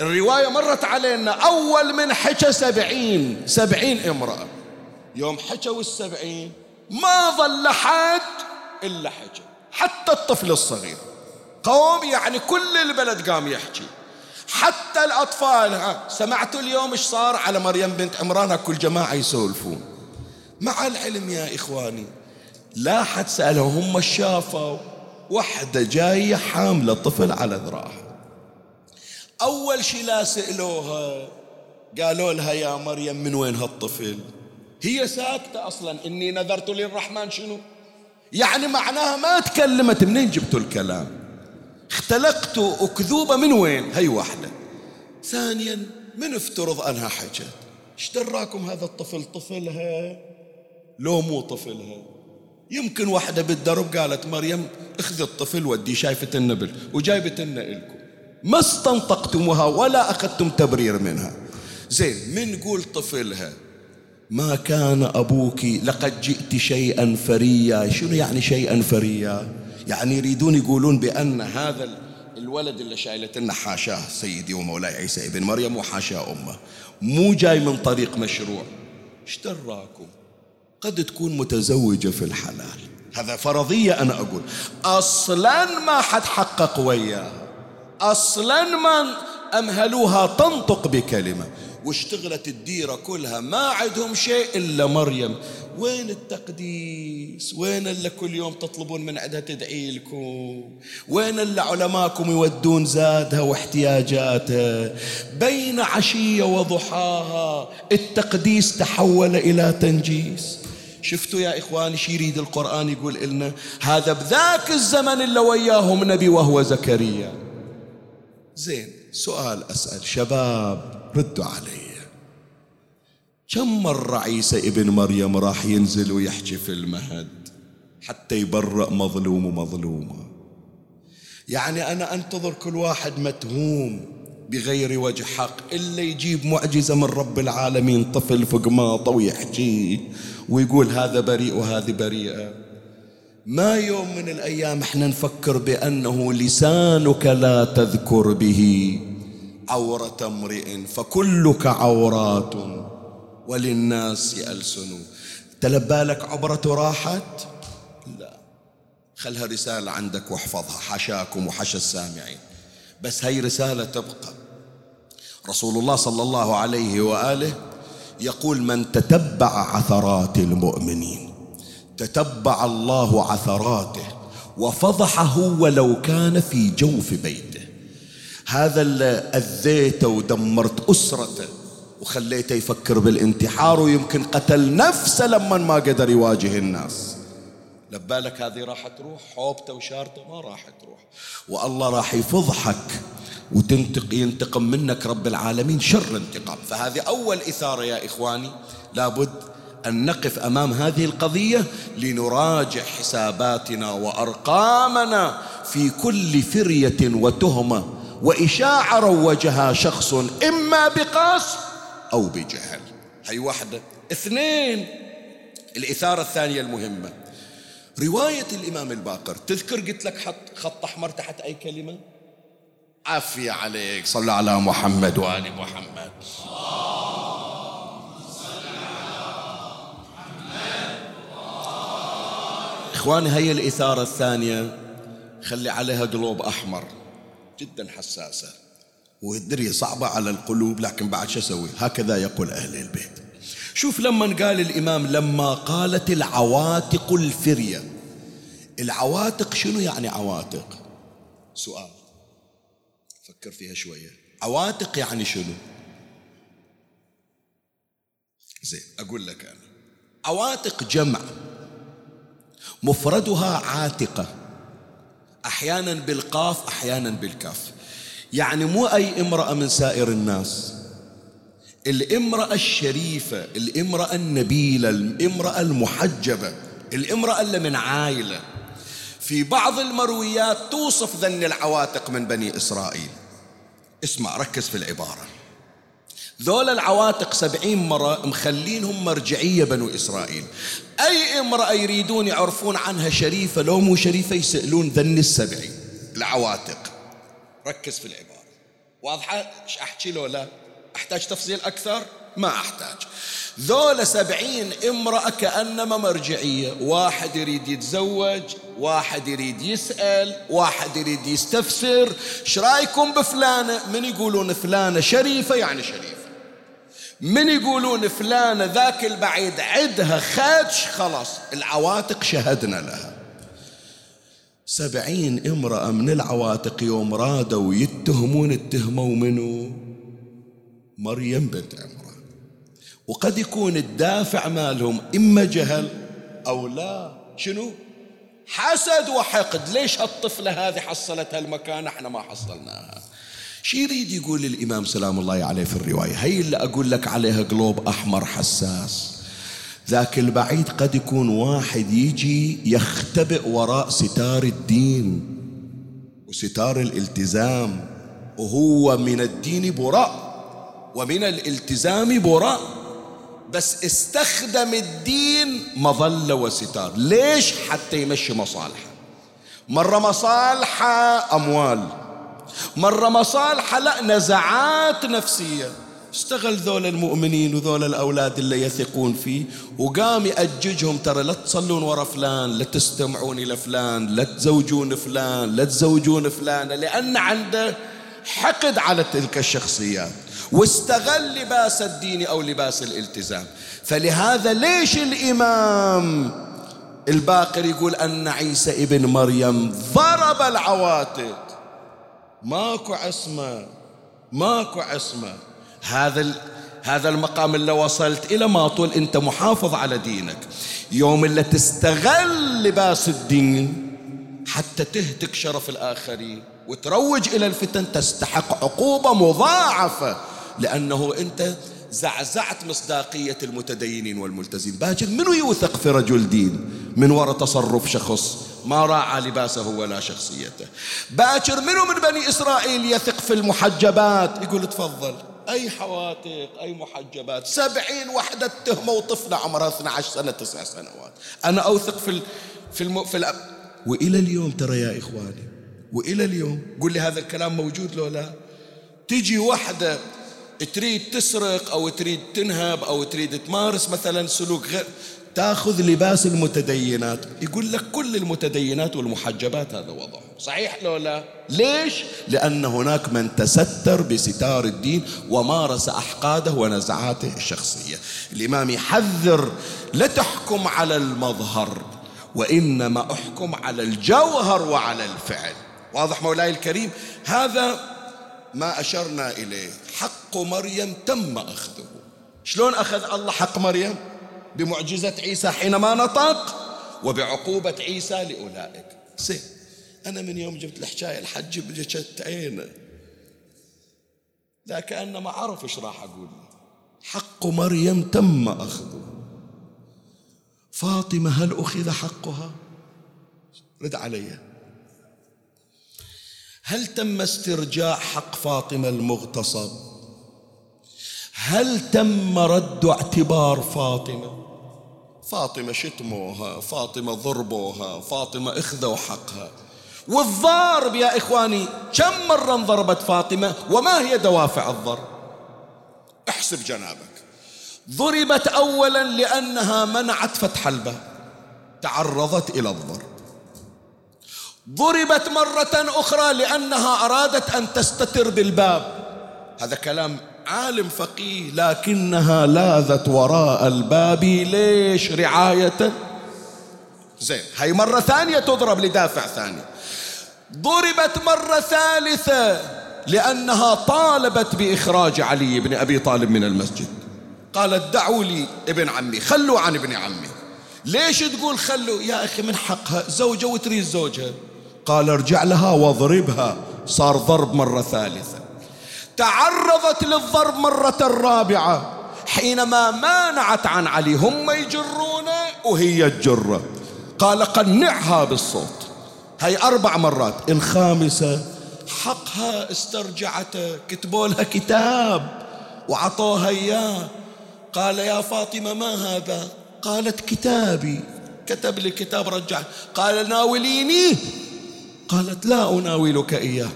الرواية مرت علينا أول من حكى سبعين. سبعين امرأة. يوم حكوا السبعين ما ظل حد إلا حكى حتى الطفل الصغير. قوم يعني كل البلد قام يحكي حتى الأطفال ها سمعتوا اليوم إيش صار؟ على مريم بنت عمران كل جماعة يسولفون. مع العلم يا إخواني لا حد سألهم هم شافوا وحدة جاية حاملة طفل على ذراعها. أول شي لا سألوها قالوا لها يا مريم من وين هالطفل؟ هي ساكتة أصلا. إني نذرت للرحمن شنو؟ يعني معناها ما تكلمت منين جبتوا الكلام؟ اختلقتوا أكذوبة من وين؟ هي واحدة. ثانيا من افترض أنها حجت إيش دراكم هذا الطفل؟ طفلها لو مو طفلها يمكن واحدة بالدرب قالت مريم اخذ الطفل ودي شايفة النبل وجايبة لنا إلكم ما استنطقتموها ولا أخذتم تبرير منها. زين من قول طفلها ما كان أبوك لقد جئت شيئا فريا. شنو يعني شيئا فريا؟ يعني يريدون يقولون بأن هذا الولد اللي شايلت لنا حاشاه سيدي ومولاي عيسى ابن مريم وحاشاه أمه. مو جاي من طريق مشروع. إيش دراكم قد تكون متزوجة في الحلال. هذا فرضية أنا أقول. أصلا ما حد حقق وياها أصلا ما أمهلوها تنطق بكلمة. واشتغلت الديرة كلها ما عندهم شيء إلا مريم. وين التقديس؟ وين اللي كل يوم تطلبون من عندها تدعي لكم؟ وين اللي علماكم يودون زادها واحتياجاتها؟ بين عشية وضحاها التقديس تحول إلى تنجيس. شفتوا يا إخواني شي يريد القرآن يقول لنا هذا بذاك الزمن اللي وياهم نبي وهو زكريا. زين سؤال أسأل. شباب ردوا علي. كم مرة عيسى ابن مريم راح ينزل ويحكي في المهد حتى يبرأ مظلوم ومظلومة؟ يعني أنا أنتظر كل واحد متهوم بغير وجه حق إلا يجيب معجزة من رب العالمين طفل في قماطة ويحكي ويقول هذا بريء وهذه بريئة. ما يوم من الأيام إحنا نفكر بأنه لسانك لا تذكر به. عورة امرئ فكلك عورات وللناس ألسن. تلبالك عبرته راحت؟ لا. خلها رسالة عندك واحفظها. حشاكم وحشى السامعين. بس هي رسالة تبقى. رسول الله صلى الله عليه وآله يقول من تتبع عثرات المؤمنين تتبع الله عثراته وفضحه ولو كان في جوف بيته هذا اللي أذيته ودمرت أسرته. وخليته يفكر بالانتحار ويمكن قتل نفسه لما ما قدر يواجه الناس. لبالك هذه راح تروح؟ حوبته وشارته ما راح تروح. والله راح يفضحك وتنتق ينتقم منك رب العالمين شر انتقام. فهذه أول إثارة يا إخواني. لابد أن نقف أمام هذه القضية لنراجع حساباتنا وأرقامنا في كل فرية وتهمة وإشاعة روجها شخص إما بقصد أو بجهل. هي واحدة. اثنين الإثارة الثانية المهمة. رواية الإمام الباقر تذكر قلت لك حط خط أحمر تحت أي كلمة؟ عافية عليك. صلى على محمد وآل محمد. إخواني هي الإثارة الثانية. خلي عليها قلوب أحمر. جدا حساسة. والدرية صعبة على القلوب لكن بعد شو أسوي؟ هكذا يقول أهل البيت. شوف لما قال الإمام لما قالت العواتق الفرية. العواتق شنو يعني عواتق؟ سؤال. فكر فيها شوية. عواتق يعني شنو؟ زين أقول لك أنا. عواتق جمع مفردها عاتقة. أحيانا بالقاف أحيانا بالكاف. يعني مو أي امرأة من سائر الناس. الامرأة الشريفة الامرأة النبيلة الامرأة المحجبة الامرأة اللي من عائلة. في بعض المرويات توصف ذن العواتق من بني إسرائيل. اسمع ركز في العبارة. ذول العواتق سبعين مرة مخلينهم مرجعية بنو إسرائيل. أي امرأة يريدون يعرفون عنها شريفة لو مو شريفة يسألون ذن السبعين العواتق. ركز في العبارة. واضحة؟ أحكي له؟ لا. أحتاج تفصيل أكثر؟ ما أحتاج. ذول سبعين امرأة كأنما مرجعية. واحد يريد يتزوج واحد يريد يسأل واحد يريد يستفسر. إيش رأيكم بفلانة؟ من يقولون فلانة شريفة يعني شريفة. من يقولون فلانة ذاك البعيد عدها خدش خلاص العواتق شهدنا لها. سبعين امرأة من العواتق يوم رادوا يتهمون اتهموا منه مريم بنت عمران. وقد يكون الدافع مالهم إما جهل أو لا. شنو؟ حسد وحقد. ليش هالطفلة هذه حصلت هالمكان؟ إحنا ما حصلناها. شي يريد يقول الإمام سلام الله عليه في الرواية؟ هي اللي أقول لك عليها قلوب أحمر حساس. ذاك البعيد قد يكون واحد يجي يختبئ وراء ستار الدين وستار الالتزام وهو من الدين براء ومن الالتزام براء. بس استخدم الدين مظلة وستار. ليش؟ حتى يمشي مصالحه. مرة مصالحة أموال. مرة مصالحه لا نزعات نفسية استغل ذول المؤمنين وذول الأولاد اللي يثقون فيه وقام يأججهم ترى لا تصلون ورا فلان لا تستمعون إلى فلان لا تزوجون فلان لا تزوجون فلان لأن عنده حقد على تلك الشخصيات. واستغل لباس الدين أو لباس الالتزام. فلهذا ليش الإمام الباقر يقول أن عيسى ابن مريم ضرب العواتق؟ ماكو عصمة ماكو عصمة. هذا هذا المقام اللي وصلت إلى ما طول أنت محافظ على دينك. يوم اللي تستغل لباس الدين حتى تهتك شرف الآخرين وتروج إلى الفتن تستحق عقوبة مضاعفة لأنه أنت زعزعت مصداقية المتدينين والملتزمين. باكر منو يوثق في رجل دين من وراء تصرف شخص ما راعى لباسه ولا شخصيته. باكر منو من بني إسرائيل يثق في المحجبات؟ يقول تفضل. أي حواتق أي محجبات؟ سبعين وحدة تهمة وطفلة عمرها 12 سنة تسع سنوات. أنا أوثق في ال في الم في ال وإلى اليوم ترى يا إخواني وإلى اليوم. قل لي هذا الكلام موجود لو لا؟ تجي واحدة تريد تسرق أو تريد تنهب أو تريد تمارس مثلا سلوك غير تاخذ لباس المتدينات. يقول لك كل المتدينات والمحجبات هذا وضعه صحيح لو لا؟ ليش؟ لأن هناك من تستر بستار الدين ومارس أحقاده ونزعاته الشخصية. الإمام يحذر لا تحكم على المظهر وإنما أحكم على الجوهر وعلى الفعل. واضح مولاي الكريم؟ هذا ما أشرنا إليه. حق مريم تم أخذه. شلون أخذ الله حق مريم؟ بمعجزة عيسى حينما نطق وبعقوبة عيسى لأولئك. زين أنا من يوم جبت الحكاية الحج بجشت عينه لا كأنه ما عرف إيش راح أقول. حق مريم تم أخذه. فاطمة هل أخذ حقها؟ رد علي. هل تم استرجاع حق فاطمة المغتصب؟ هل تم رد اعتبار فاطمة؟ فاطمة شتموها فاطمة ضربوها فاطمة اخذوا حقها. والضارب يا إخواني كم مرة انضربت فاطمة؟ وما هي دوافع الضرب احسب جنابك. ضربت أولا لأنها منعت فتح الباب. تعرضت إلى الضرب ضربت مرة أخرى لأنها أرادت أن تستتر بالباب. هذا كلام عالم فقيه لكنها لاذت وراء الباب. ليش رعاية؟ زين هاي مرة ثانية تضرب لدافع ثاني. ضربت مرة ثالثة لأنها طالبت بإخراج علي بن أبي طالب من المسجد. قالت دعوا لي ابن عمي خلوا عن ابن عمي. ليش تقول خلوا؟ يا أخي من حقها زوجة وتريد زوجها. قال ارجع لها واضربها. صار ضرب مرة ثالثة. تعرضت للضرب مرة رابعة. حينما مانعت عن علي هم يجرونه وهي تجره قال قنعها بالصوت. هاي أربع مرات. الخامسة حقها استرجعته كتبوا لها كتاب وعطوها إياه. قال يا فاطمة ما هذا؟ قالت كتابي. كتب لي كتاب رجع. قال ناوليني؟ قالت لا أناولك إياه.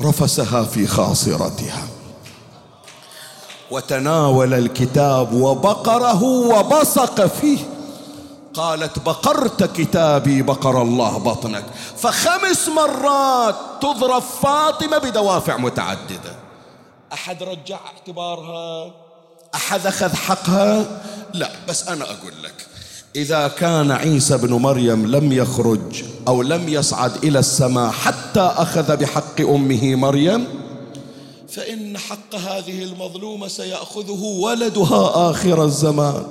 رفسها في خاصرتها. وتناول الكتاب وبقره وبصق فيه. قالت بقرت كتابي بقر الله بطنك. فخمس مرات تضرب فاطمة بدوافع متعددة. أحد رجع اعتبارها؟ أحد أخذ حقها؟ لا بس أنا أقول لك. إذا كان عيسى بن مريم لم يخرج أو لم يصعد إلى السماء حتى أخذ بحق أمه مريم فإن حق هذه المظلومة سيأخذه ولدها آخر الزمان.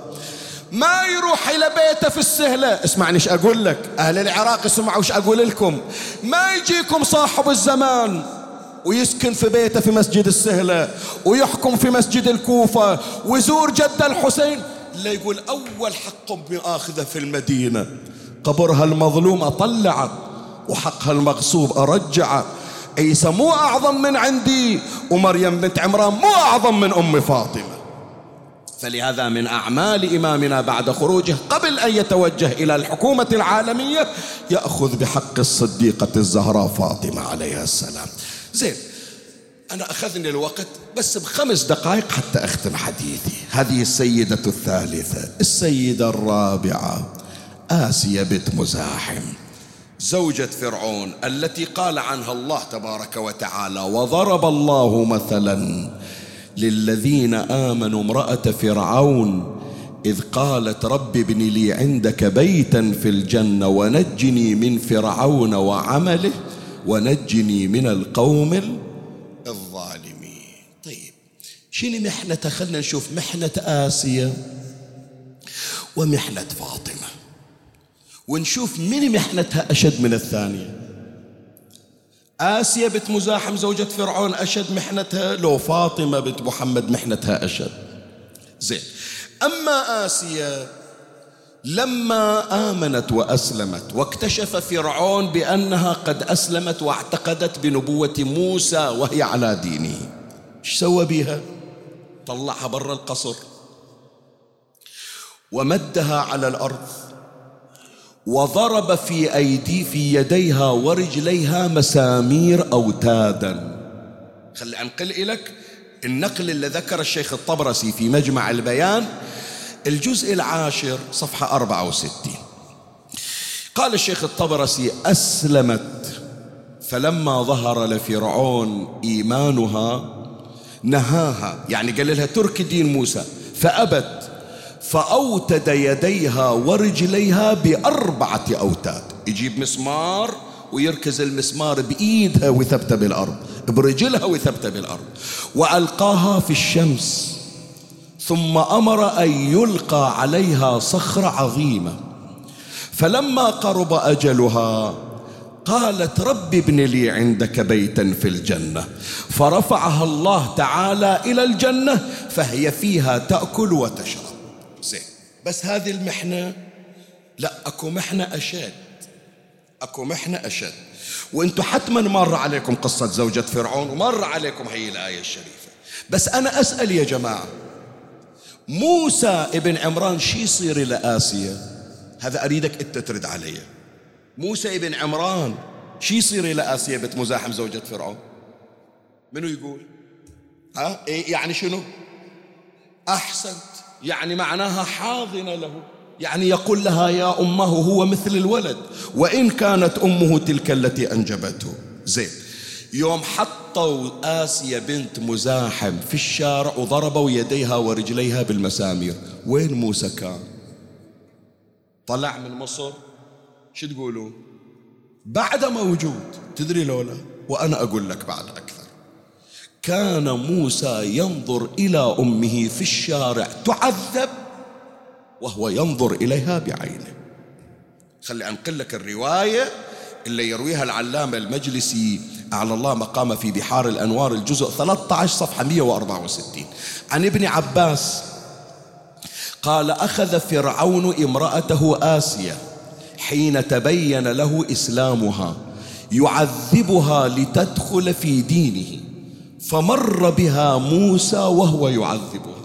ما يروح إلى بيته في السهلة. اسمعني إيش أقول لك؟ أهل العراق اسمعوا إيش أقول لكم؟ ما يجيكم صاحب الزمان ويسكن في بيته في مسجد السهلة ويحكم في مسجد الكوفة ويزور جد الحسين. لا يقول أول حق أمي آخذه في المدينة. قبرها المظلوم أطلعه وحقها المغصوب أرجعه عيسى مو أعظم من عندي ومريم بنت عمران مو أعظم من أم فاطمة. فلهذا من أعمال إمامنا بعد خروجه قبل أن يتوجه إلى الحكومة العالمية يأخذ بحق الصديقة الزهراء فاطمة عليها السلام. زين أنا أخذني الوقت بس بخمس دقائق حتى أختم حديثي. هذه السيدة الثالثة السيدة الرابعة آسيا بنت مزاحم زوجة فرعون التي قال عنها الله تبارك وتعالى وضرب الله مثلا للذين آمنوا امرأة فرعون إذ قالت رب ابن لي عندك بيتا في الجنة ونجني من فرعون وعمله ونجني من القوم الظالمين. طيب شنو محنة؟ خلنا نشوف محنة آسيا ومحنة فاطمة ونشوف من محنتها أشد من الثانية. آسيا بنت مزاحم زوجة فرعون أشد محنتها لو فاطمة بنت محمد محنتها أشد. زين أما آسيا لما آمنت وأسلمت واكتشف فرعون بأنها قد أسلمت واعتقدت بنبوة موسى وهي على دينه. إيش سوى بها طلعها برا القصر ومدها على الأرض وضرب في أيدي في يديها ورجليها مسامير أوتادا. خلي أنقل لك النقل اللي ذكر الشيخ الطبرسي في مجمع البيان. الجزء العاشر صفحة 64 قال الشيخ الطبرسي أسلمت. فلما ظهر لفرعون إيمانها نهاها يعني قال لها ترك دين موسى. فأبت. فأوتد يديها ورجليها بأربعة أوتاد. يجيب مسمار ويركز المسمار بإيدها وثبته بالأرض برجلها وثبته بالأرض. وألقاها في الشمس. ثم أمر أن يلقى عليها صخرة عظيمة. فلما قرب أجلها قالت رب ابن لي عندك بيتا في الجنة. فرفعها الله تعالى إلى الجنة فهي فيها تأكل وتشرب. زين بس هذه المحنة لا أكو محنة أشد. أكو محنة أشد. وأنتم حتما مر عليكم قصة زوجة فرعون ومر عليكم هي الآية الشريفة. بس أنا أسأل يا جماعة موسى ابن عمران شي يصير إلى آسيا؟ هذا أريدك أنت ترد علي. موسى ابن عمران شي يصير إلى آسيا بنت مزاحم زوجة فرعون؟ منو يقول؟ ها؟ إيه يعني شنو؟ أحسنت. يعني معناها حاضنة له. يعني يقول لها يا أمه هو مثل الولد. وإن كانت أمه تلك التي أنجبته. زين. يوم حطوا آسيا بنت مزاحم في الشارع وضربوا يديها ورجليها بالمسامير. وين موسى كان؟ طلع من مصر. شو تقولون بعد موجود. تدري لولا؟ وأنا أقول لك بعد أكثر. كان موسى ينظر إلى أمه في الشارع تعذب وهو ينظر إليها بعينه. خلي أنقل لك الرواية. اللي يرويها العلامة المجلسي أعلى الله مقام في بحار الأنوار الجزء 13 صفحة 164 عن ابن عباس قال أخذ فرعون امرأته آسيا حين تبين له إسلامها يعذبها لتدخل في دينه فمر بها موسى وهو يعذبها.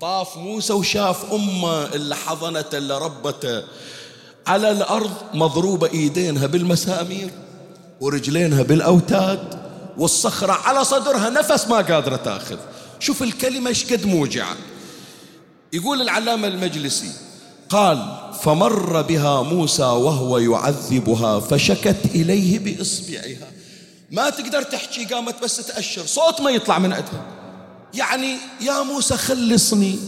طاف موسى وشاف أمة اللي حضنته اللي ربته على الأرض مضروبة إيدينها بالمسامير ورجلينها بالأوتاد والصخرة على صدرها نفس ما قادرة تأخذ. شوف الكلمة إيش قد موجعة. يقول العلامة المجلسي قال فمر بها موسى وهو يعذبها فشكت إليه بإصبعها. ما تقدر تحكي قامت بس تأشر. صوت ما يطلع من عندها. يعني يا موسى خلصني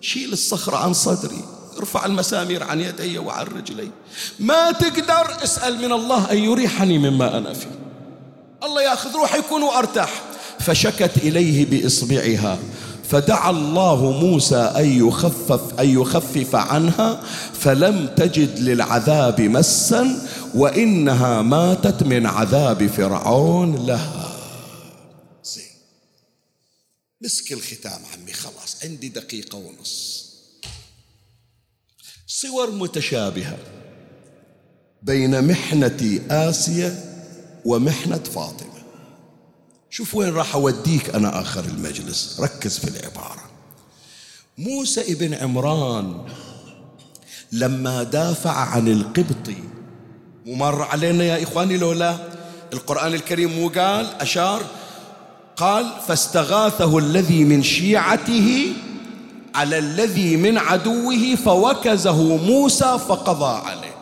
شيل الصخرة عن صدري. ارفع المسامير عن يدي وعن رجلي. ما تقدر اسأل من الله أن يريحني مما أنا فيه. الله ياخذ روحي يكون وأرتاح. فشكت إليه بإصبعها. فدعا الله موسى أن يخفف أن يخفف عنها. فلم تجد للعذاب مسا وإنها ماتت من عذاب فرعون لها. زين. مسك الختام عمي خلاص عندي دقيقة ونص. صور متشابهة بين محنة آسيا ومحنة فاطمة. شوف وين راح أوديك أنا آخر المجلس. ركز في العبارة. موسى ابن عمران لما دافع عن القبطي ومر علينا يا إخواني لولا القرآن الكريم مو قال أشار قال فاستغاثه الذي من شيعته على الذي من عدوه فوكزه موسى فقضى عليه.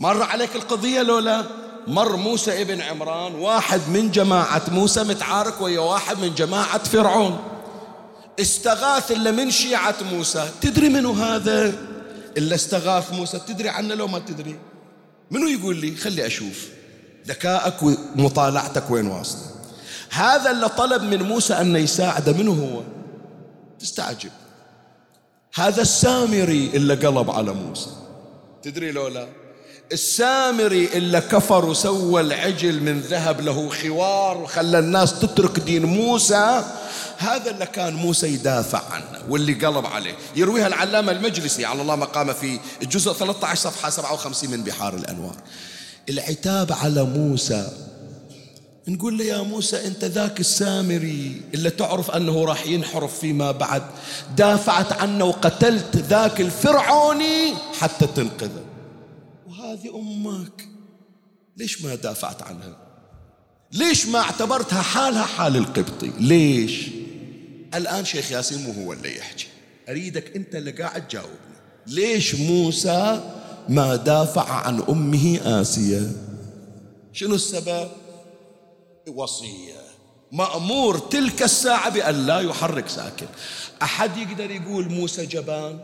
مر عليك القضية لولا؟ مر موسى ابن عمران واحد من جماعة موسى متعارك ويا واحد من جماعة فرعون. استغاث إلا من شيعة موسى. تدري منو هذا؟ إلا استغاث موسى. تدري عنه لو ما تدري؟ منو يقول لي؟ خلي أشوف. ذكائك ومطالعتك وين واصلة؟ هذا اللي طلب من موسى أن يساعده. منو هو؟ تستعجب. هذا السامري اللي قلب على موسى. تدري لو لا السامري اللي كفر وسوى العجل من ذهب له خوار وخلى الناس تترك دين موسى. هذا اللي كان موسى يدافع عنه واللي قلب عليه. يرويها العلامة المجلسي على الله مقامه في الجزء 13 صفحة 57 من بحار الأنوار. العتاب على موسى نقول له يا موسى أنت ذاك السامري اللي تعرف أنه راح ينحرف فيما بعد. دافعت عنه وقتلت ذاك الفرعوني حتى تنقذه. وهذه أمك ليش ما دافعت عنها؟ ليش ما اعتبرتها حالها حال القبطي؟ ليش؟ الآن شيخ ياسين مو هو اللي يحكي. أريدك أنت اللي قاعد تجاوبني. ليش موسى ما دافع عن أمه آسيا؟ شنو السبب؟ وصية. مأمور تلك الساعة بأن لا يحرك ساكن. أحد يقدر يقول موسى جبان؟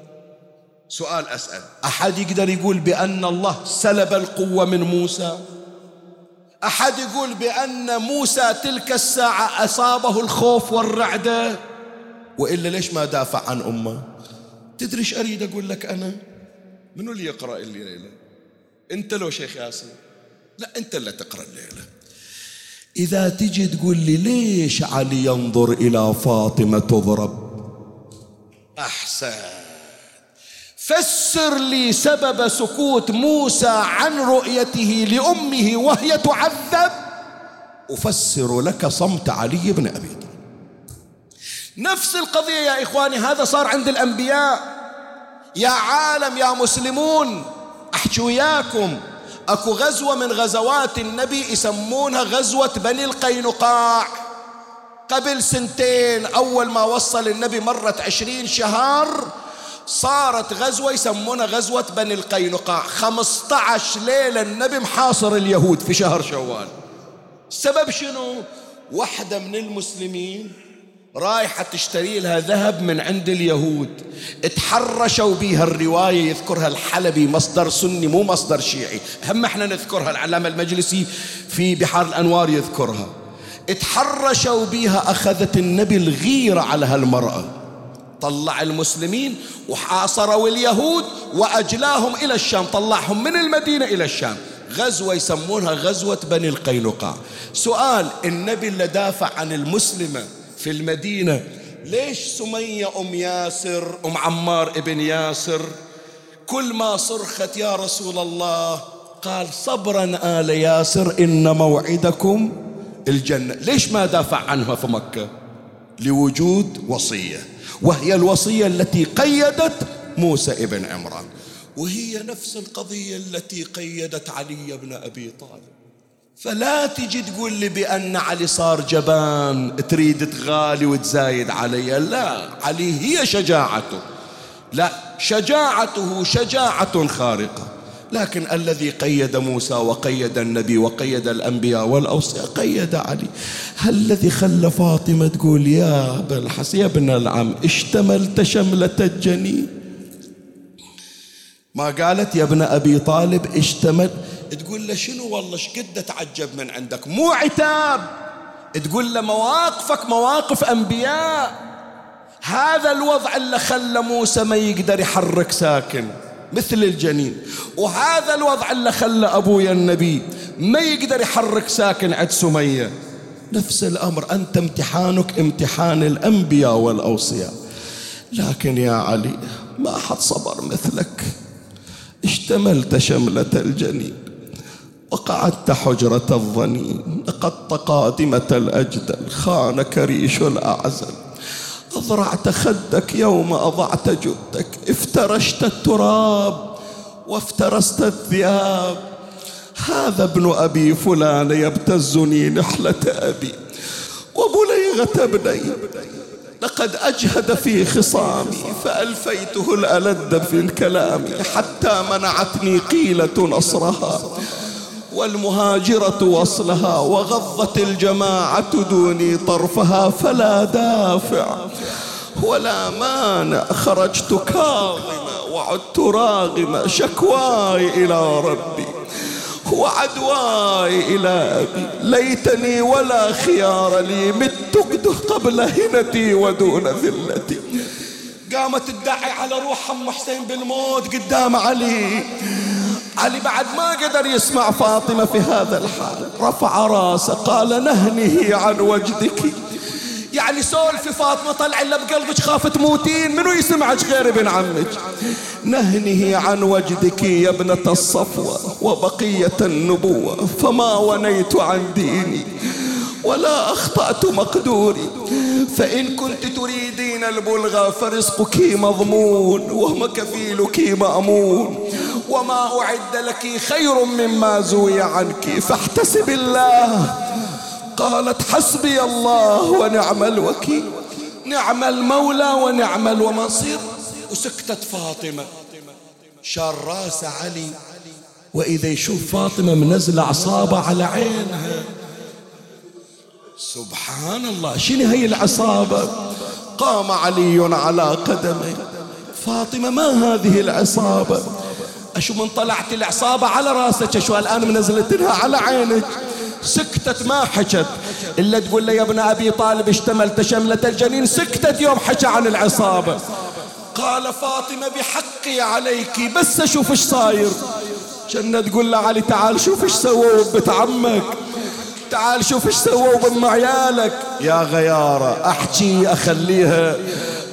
سؤال أسأل. أحد يقدر يقول بأن الله سلب القوة من موسى؟ أحد يقول بأن موسى تلك الساعة أصابه الخوف والرعدة وإلا ليش ما دافع عن أمه؟ تدري إيش أريد أقول لك أنا؟ منو اللي يقرأ الليلة؟ أنت لو شيخ ياسين لا أنت اللي تقرأ الليلة. إذا تجي تقول لي ليش علي ينظر إلى فاطمة تضرب؟ أحسن. فسر لي سبب سكوت موسى عن رؤيته لأمه وهي تعذب. أفسر لك صمت علي بن أبي طالب. نفس القضية يا إخواني هذا صار عند الأنبياء. يا عالم يا مسلمون أحكي وياكم أكو غزوة من غزوات النبي يسمونها غزوة بني القينقاع. قبل سنتين أول ما وصل النبي مرت عشرين شهر صارت غزوة يسمونها غزوة بني القينقاع. 15 ليلة النبي محاصر اليهود في شهر شوال. السبب شنو؟ واحدة من المسلمين رايحة تشتري لها ذهب من عند اليهود. تحرشوا بها الرواية يذكرها الحلبي مصدر سني مو مصدر شيعي. هم إحنا نذكرها العلامة المجلسي في بحار الأنوار يذكرها. تحرشوا بها أخذت النبي الغيرة على هالمرأة. طلع المسلمين وحاصروا اليهود وأجلاهم إلى الشام طلعهم من المدينة إلى الشام. غزوة يسمونها غزوة بني القينقاع. سؤال النبي اللي دافع عن المسلمة في المدينة. ليش سمية أم ياسر أم عمار ابن ياسر؟ كل ما صرخت يا رسول الله قال صبرا آل ياسر إن موعدكم الجنة. ليش ما دافع عنها في مكة؟ لوجود وصية وهي الوصية التي قيدت موسى ابن عمران. وهي نفس القضية التي قيدت علي بن أبي طالب. فلا تجي تقول لي بأن علي صار جبان تريد تغالي وتزايد علي. لا علي هي شجاعته. لا شجاعته شجاعة خارقة. لكن الذي قيد موسى وقيد النبي وقيد الأنبياء والأوصياء قيد علي. هل الذي خلى فاطمة تقول يا ابن الحسن يا ابن العم اشتملت شملة الجنين. ما قالت يا ابن أبي طالب اشتمل. تقول له شنو والله شقد تعجب من عندك؟ مو عتاب. تقول له مواقفك مواقف أنبياء. هذا الوضع اللي خلى موسى ما يقدر يحرك ساكن مثل الجنين. وهذا الوضع اللي خلى أبويا النبي ما يقدر يحرك ساكن عند سمية. نفس الأمر أنت امتحانك امتحان الأنبياء والأوصياء. لكن يا علي ما حد صبر مثلك. اشتملت شملة الجنين وقعدت حجرة الظنين لقد قادمة الأجدل خانك ريش الأعزل. أضرعت خدك يوم أضعت جدك افترشت التراب وافترست الثياب هذا ابن أبي فلان يبتزني نحلة أبي وبليغة ابني. لقد أجهد في خصامي فألفيته الألد في الكلام حتى منعتني قيلة نصرها والمهاجرة وصلها وغضت الجماعة دوني طرفها فلا دافع ولا مانع خرجت كاظمة وعدت راغمة شكواي إلى ربي. وعدواي إلى ليتني ولا خيار لي. مت قبل هنتي ودون ذلتي. قامت تدعي على روح أم حسين بالموت قدام علي. علي بعد ما قدر يسمع فاطمة في هذا الحال رفع راسه قال نهنه عن وجدك. يعني سولفي فاطمة طلع إلا بقلبك خاف تموتين منو يسمعك غير ابن عمك؟ نهنه عن وجدك يا ابنة الصفوة وبقية النبوة فما ونيت عن ديني ولا أخطأت مقدوري. فإن كنت تريدين البلغى فرزقك مضمون وهم كفيلك مأمون. وما أعد لك خير مما زوي عنك فاحتسب الله. قالت حسبي الله ونعم الوكيل. نعم المولى ونعم المصير وسكتت فاطمة. شار راس علي. وإذا يشوف فاطمة منزلة عصابة على عينها. سبحان الله شنو هي العصابة؟ قام علي على قدمه. فاطمة ما هذه العصابة؟ أشو من طلعت العصابة على راسك؟ أشو الآن منزلتها على عينك؟ سكتت ما حكت إلا تقول له يا ابن أبي طالب اشتملت شملة الجنين سكتت يوم حكى عن العصابة. قال فاطمة بحقي عليك بس أشوف إيش صاير. جنة تقول له علي تعال شوف إيش سووا ببت عمك. تعال شوف إيش سووا بأم عيالك. يا غيارة أحكي أخليها.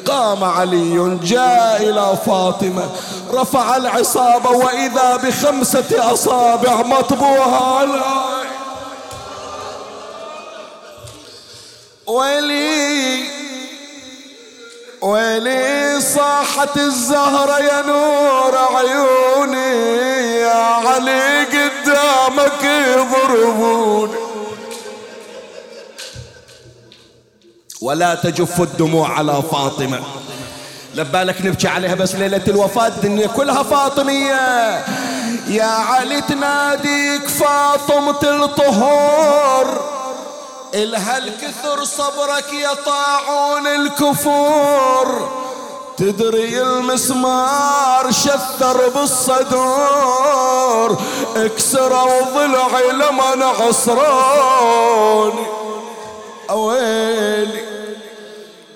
قام علي جاء إلى فاطمة. رفع العصابة وإذا بخمسة أصابع مطبوعة على ويلي ويلي صاحت الزهرة يا نور عيوني يا علي قدامك يضربوني. ولا تجف الدموع على فاطمة. لبالك نبكي عليها بس ليلة الوفاة الدنيا كلها فاطمية. يا علي تناديك فاطمة الطهور. إلها الكثر صبرك يا طاعون الكفور؟ تدري المسمار شثر بالصدور اكسروا ضلعي لما عصروني اويلي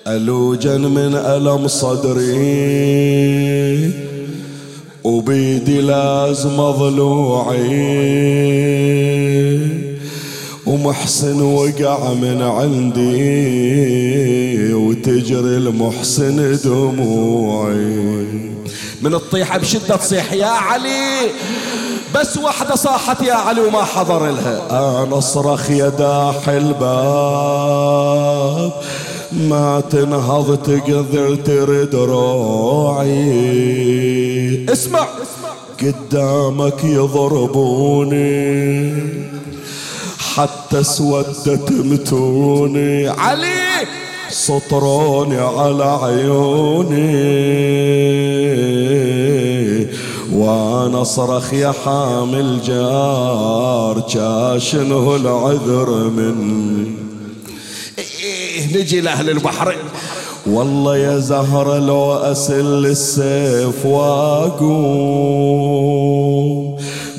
الوجن من ألم صدري وبيدي لازم ضلوعي. ومحسن وقع من عندي وتجري المحسن دموعي. من الطيحة بشدة تصيح يا علي بس واحدة صاحت يا علي وما حضر لها. أنا أصرخ يا داح الباب ما تنهض تقدر ترد روعي اسمع قدامك يضربوني. حتى اسودت متوني. علي! سطروني على عيوني. وأنا صرخ يا حامل جار كاشنه العذر مني. إيه نجي لأهل البحر. والله يا زهرة لو أسل السيف واقوم.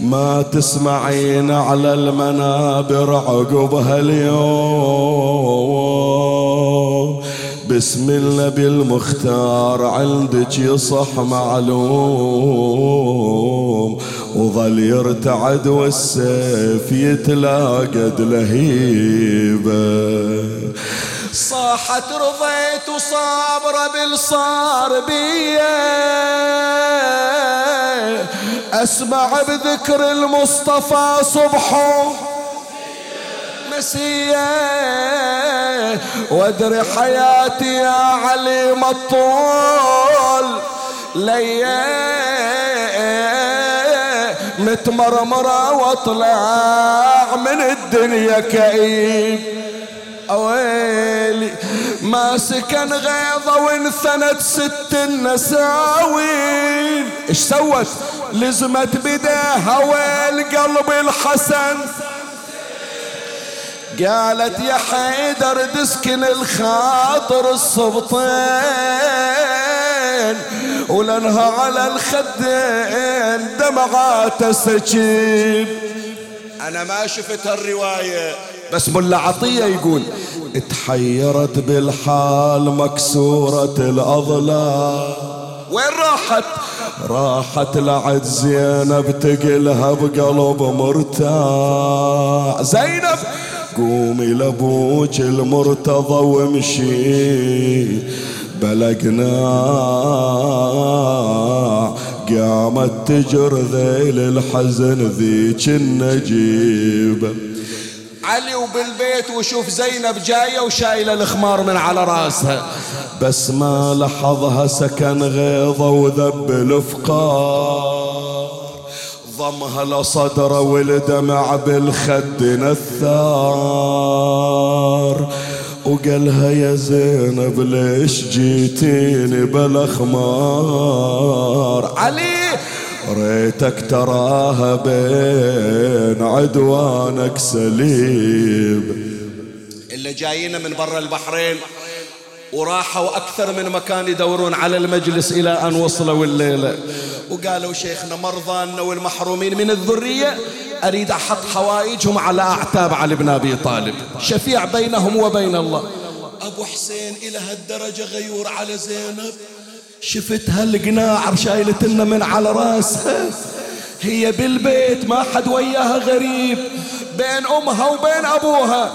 ما تسمعين على المنابر عقب هاليوم. بسم النبي المختار عندك يصح معلوم. وظل يرتعد والسيف يتلاقد لهيبه صاحت رضيت وصابرة بالصار بيا. أسمع بذكر المصطفى صبحه. مسيا وادري حياتي يا علي مطول. ليا متمرمرة واطلع من الدنيا كئيب. أويلي ما سكن غيظة وانثنت ست النساوين إيش سوت؟ لزمت بداها والقلب الحسن. قالت يا حيدر تسكن الخاطر الصبطين ولنها على الخدين دمعات سكيب أنا ما شفت الروايه بس ملا عطية يقول تحيرت بالحال مكسورة الأضلاع. وين راحت؟ راحت لعد زينب تقلها بقلب مرتاح زينب قومي لأبوك المرتضى وامشي بلقنا قامت تجر ذيل الحزن ذيك النجيب. علي وبالبيت وشوف زينب جاية وشايلة الخمار من على راسها. بس ما لحظها سكن غيظة وذب الأفقار. ضمها لصدر والدمع بالخد نثار. وقالها يا زينب ليش جيتيني بلا خمار علي ريتك تراها بين عدوانك سليب. اللي جايين من برا البحرين. وراحوا أكثر من مكان يدورون على المجلس إلى أن وصلوا الليلة. وقالوا شيخنا مرضانا والمحرومين من الذرية أريد أحط حوائجهم على أعتاب علي بن أبي طالب. شفيع بينهم وبين الله. أبو حسين إلى هالدرجة غيور على زينب. شفت هالقناع شايلتنا من على راسها. هي بالبيت ما حد وياها غريب. بين أمها وبين أبوها.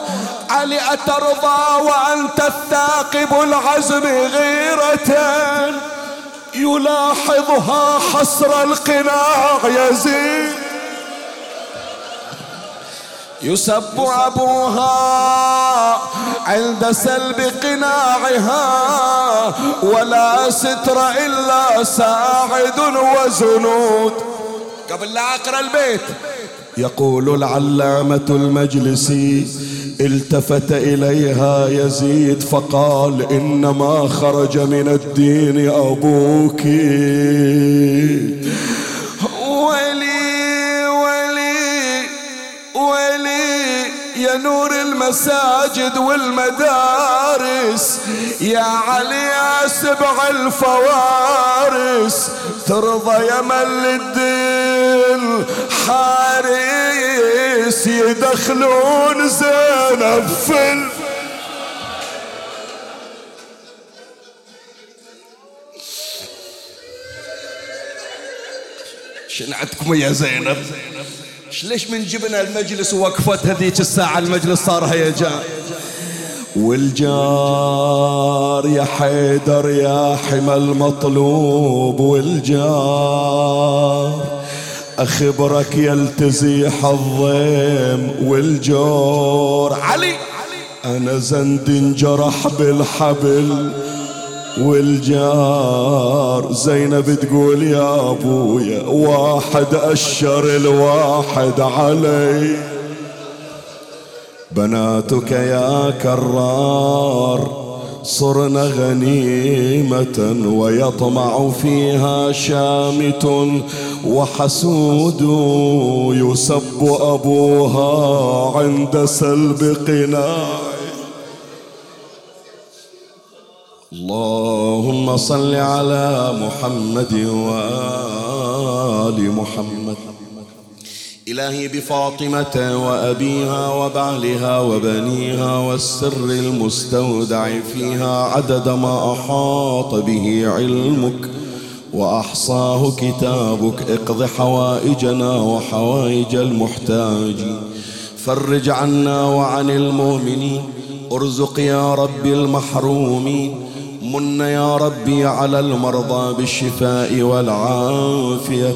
علي أترضى وأنت الثاقب العزم غيرة. يلاحظها حصر القناع يزيد. يسب أبوها عند سلب قناعها. ولا ستر إلا ساعد وزنود. قبل لا أقرأ البيت. يقول العلامة المجلسي التفت إليها يزيد فقال إنما خرج من الدين أبوك. يا نور المساجد والمدارس يا علي يا سبع الفوارس ترضى يا مل الدين حارس يدخلون زينب في شنو عندكم يا زينب؟ ليش من جبنا المجلس ووقفت هذيك الساعة المجلس صار هيجان والجار يا حيدر يا حمى المطلوب والجار أخبرك يلتزيح الضيم والجور. علي! أنا زند انجرح بالحبل والجار. زينب تقول يا أبويا واحد أشر الواحد علي. بناتك يا كرار صرنا غنيمة ويطمع فيها شامت وحسود يسب أبوها عند سلب قناع اللهم صل على محمد وآل محمد. إلهي بفاطمة وأبيها وبعلها وبنيها والسر المستودع فيها عدد ما أحاط به علمك. وأحصاه كتابك اقض حوائجنا وحوائج المحتاج. فرج عنا وعن المؤمنين ارزق يا ربي المحرومين من يا ربي على المرضى بالشفاء والعافية.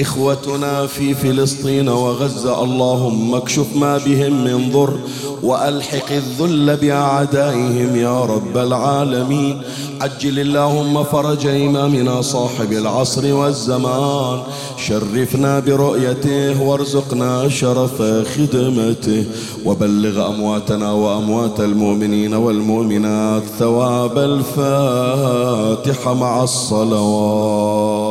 إخوتنا في فلسطين وغزة اللهم اكشف ما بهم من ضر وألحق الذل بأعدائهم يا رب العالمين. عجل اللهم فرج إمامنا صاحب العصر والزمان. شرفنا برؤيته وارزقنا شرف خدمته. وبلغ أمواتنا وأموات المؤمنين والمؤمنات ثواب الفاتحة مع الصلوات.